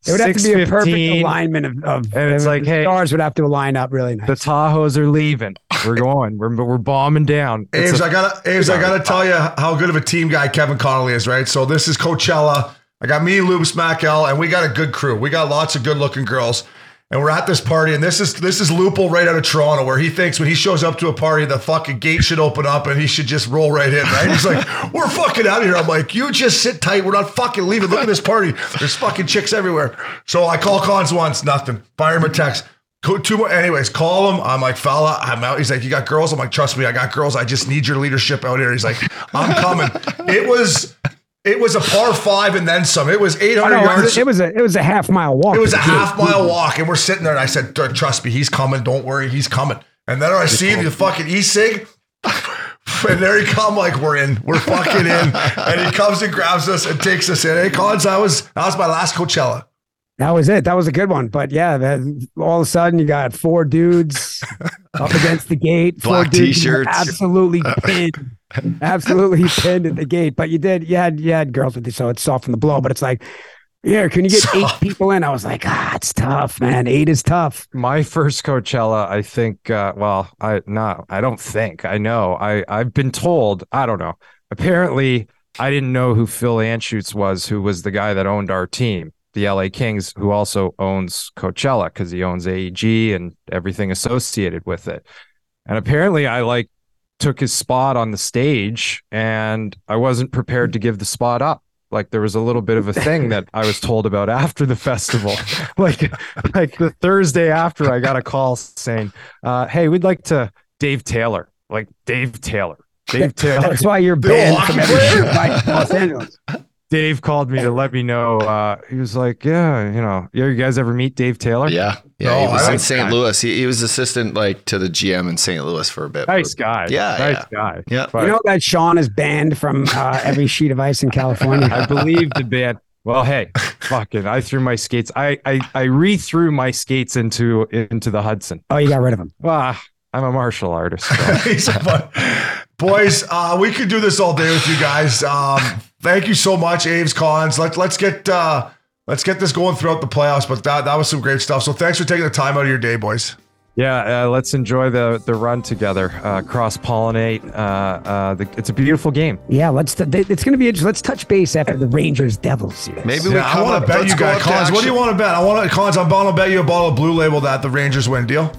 It would have to be a perfect alignment of, of And it's the like, hey- stars would have to line up really nice. The Tahoes are leaving. We're going. We're we're bombing down. It's Aves, a- I gotta, Aves, I gotta tell you how good of a team guy Kevin Connolly is, right? So this is Coachella. I got me, Lubes, Mackel, and we got a good crew. We got lots of good looking girls. And we're at this party, and this is this is Lupul right out of Toronto, where he thinks when he shows up to a party, the fucking gate should open up and he should just roll right in, right? He's like, "We're fucking out of here." I'm like, "You just sit tight. We're not fucking leaving. Look at this party. There's fucking chicks everywhere." So I call Conz once, nothing. Fire him a text. Co- Two more. Anyways, call him. I'm like, fella, I'm out. He's like, you got girls? I'm like, trust me, I got girls. I just need your leadership out here. He's like, I'm coming. it was, it was a par five and then some. It was Oh, 800 no, it, yards. it was a it was a half mile walk. It was a the half mile walk, and we're sitting there, and I said, "Trust me, he's coming. Don't worry, he's coming." And then I see the fucking e-cig, and there he come, like we're in, we're fucking in, and he comes and grabs us and takes us in. Hey, Collins, that was that was my last Coachella. That was it. That was a good one. But yeah, that, all of a sudden you got four dudes up against the gate. Four Black dudes t-shirts. absolutely pinned, absolutely pinned at the gate. But you did, you had, you had girls with you, so it's softened the blow. But it's like, yeah, can you get eight people in? I was like, ah, it's tough, man. Eight is tough. my first Coachella, I think. Uh, well, I no, I don't think. I know. I I've been told. I don't know. Apparently, I didn't know who Phil Anschutz was, who was the guy that owned our team, the LA Kings, who also owns Coachella because he owns AEG and everything associated with it. And apparently, I like took his spot on the stage, and I wasn't prepared to give the spot up. Like there was a little bit of a thing that I was told about after the festival. like like the Thursday after I got a call saying, uh, hey, we'd like to Dave Taylor. Like Dave Taylor. Dave Taylor. That's why you're banned from every player? shoot by Los Angeles. Dave called me to let me know. Uh, he was like, Yeah, you know, yeah, you guys ever meet Dave Taylor? yeah, yeah. No, he I was in St. that. Louis. He, he was assistant like to the GM in St. Louis for a bit. Nice guy. Yeah, Nice guy. Yeah. But You know that Sean is banned from uh, every sheet of ice in California. I believe the band. Well, hey, fucking. I threw my skates. I I I re-threw my skates into into the Hudson. Oh, you got rid of them. Ah, I'm a martial artist. so. He's a fun- Boys, uh, we could do this all day with you guys. Um, thank you so much, Aves Collins. Let, let's get uh, let's get this going throughout the playoffs. But that, that was some great stuff. So thanks for taking the time out of your day, boys. Yeah, uh, let's enjoy the the run together. Uh, Cross pollinate. Uh, uh, the, it's a beautiful game. Yeah, let's. T- it's going to be interesting. Let's touch base after the Rangers Devils series. Maybe we Yeah, I want to bet you guys, up Collins. What do you want to bet? I want to, Collins. I'm going to bet you a bottle of Blue Label that the Rangers win. Deal?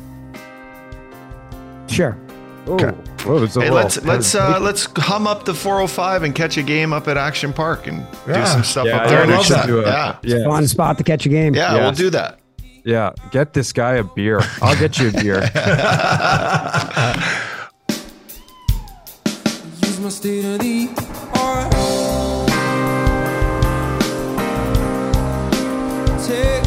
Sure. Okay. Hey, let's let's uh, let's hum up the 405 and catch a game up at Action Park and yeah. do some stuff yeah, up there. I love that. A, yeah, yeah. fun spot to catch a game. Yeah, yes. we'll do that. Yeah, get this guy a beer. I'll get you a beer. Use my state of the art. Take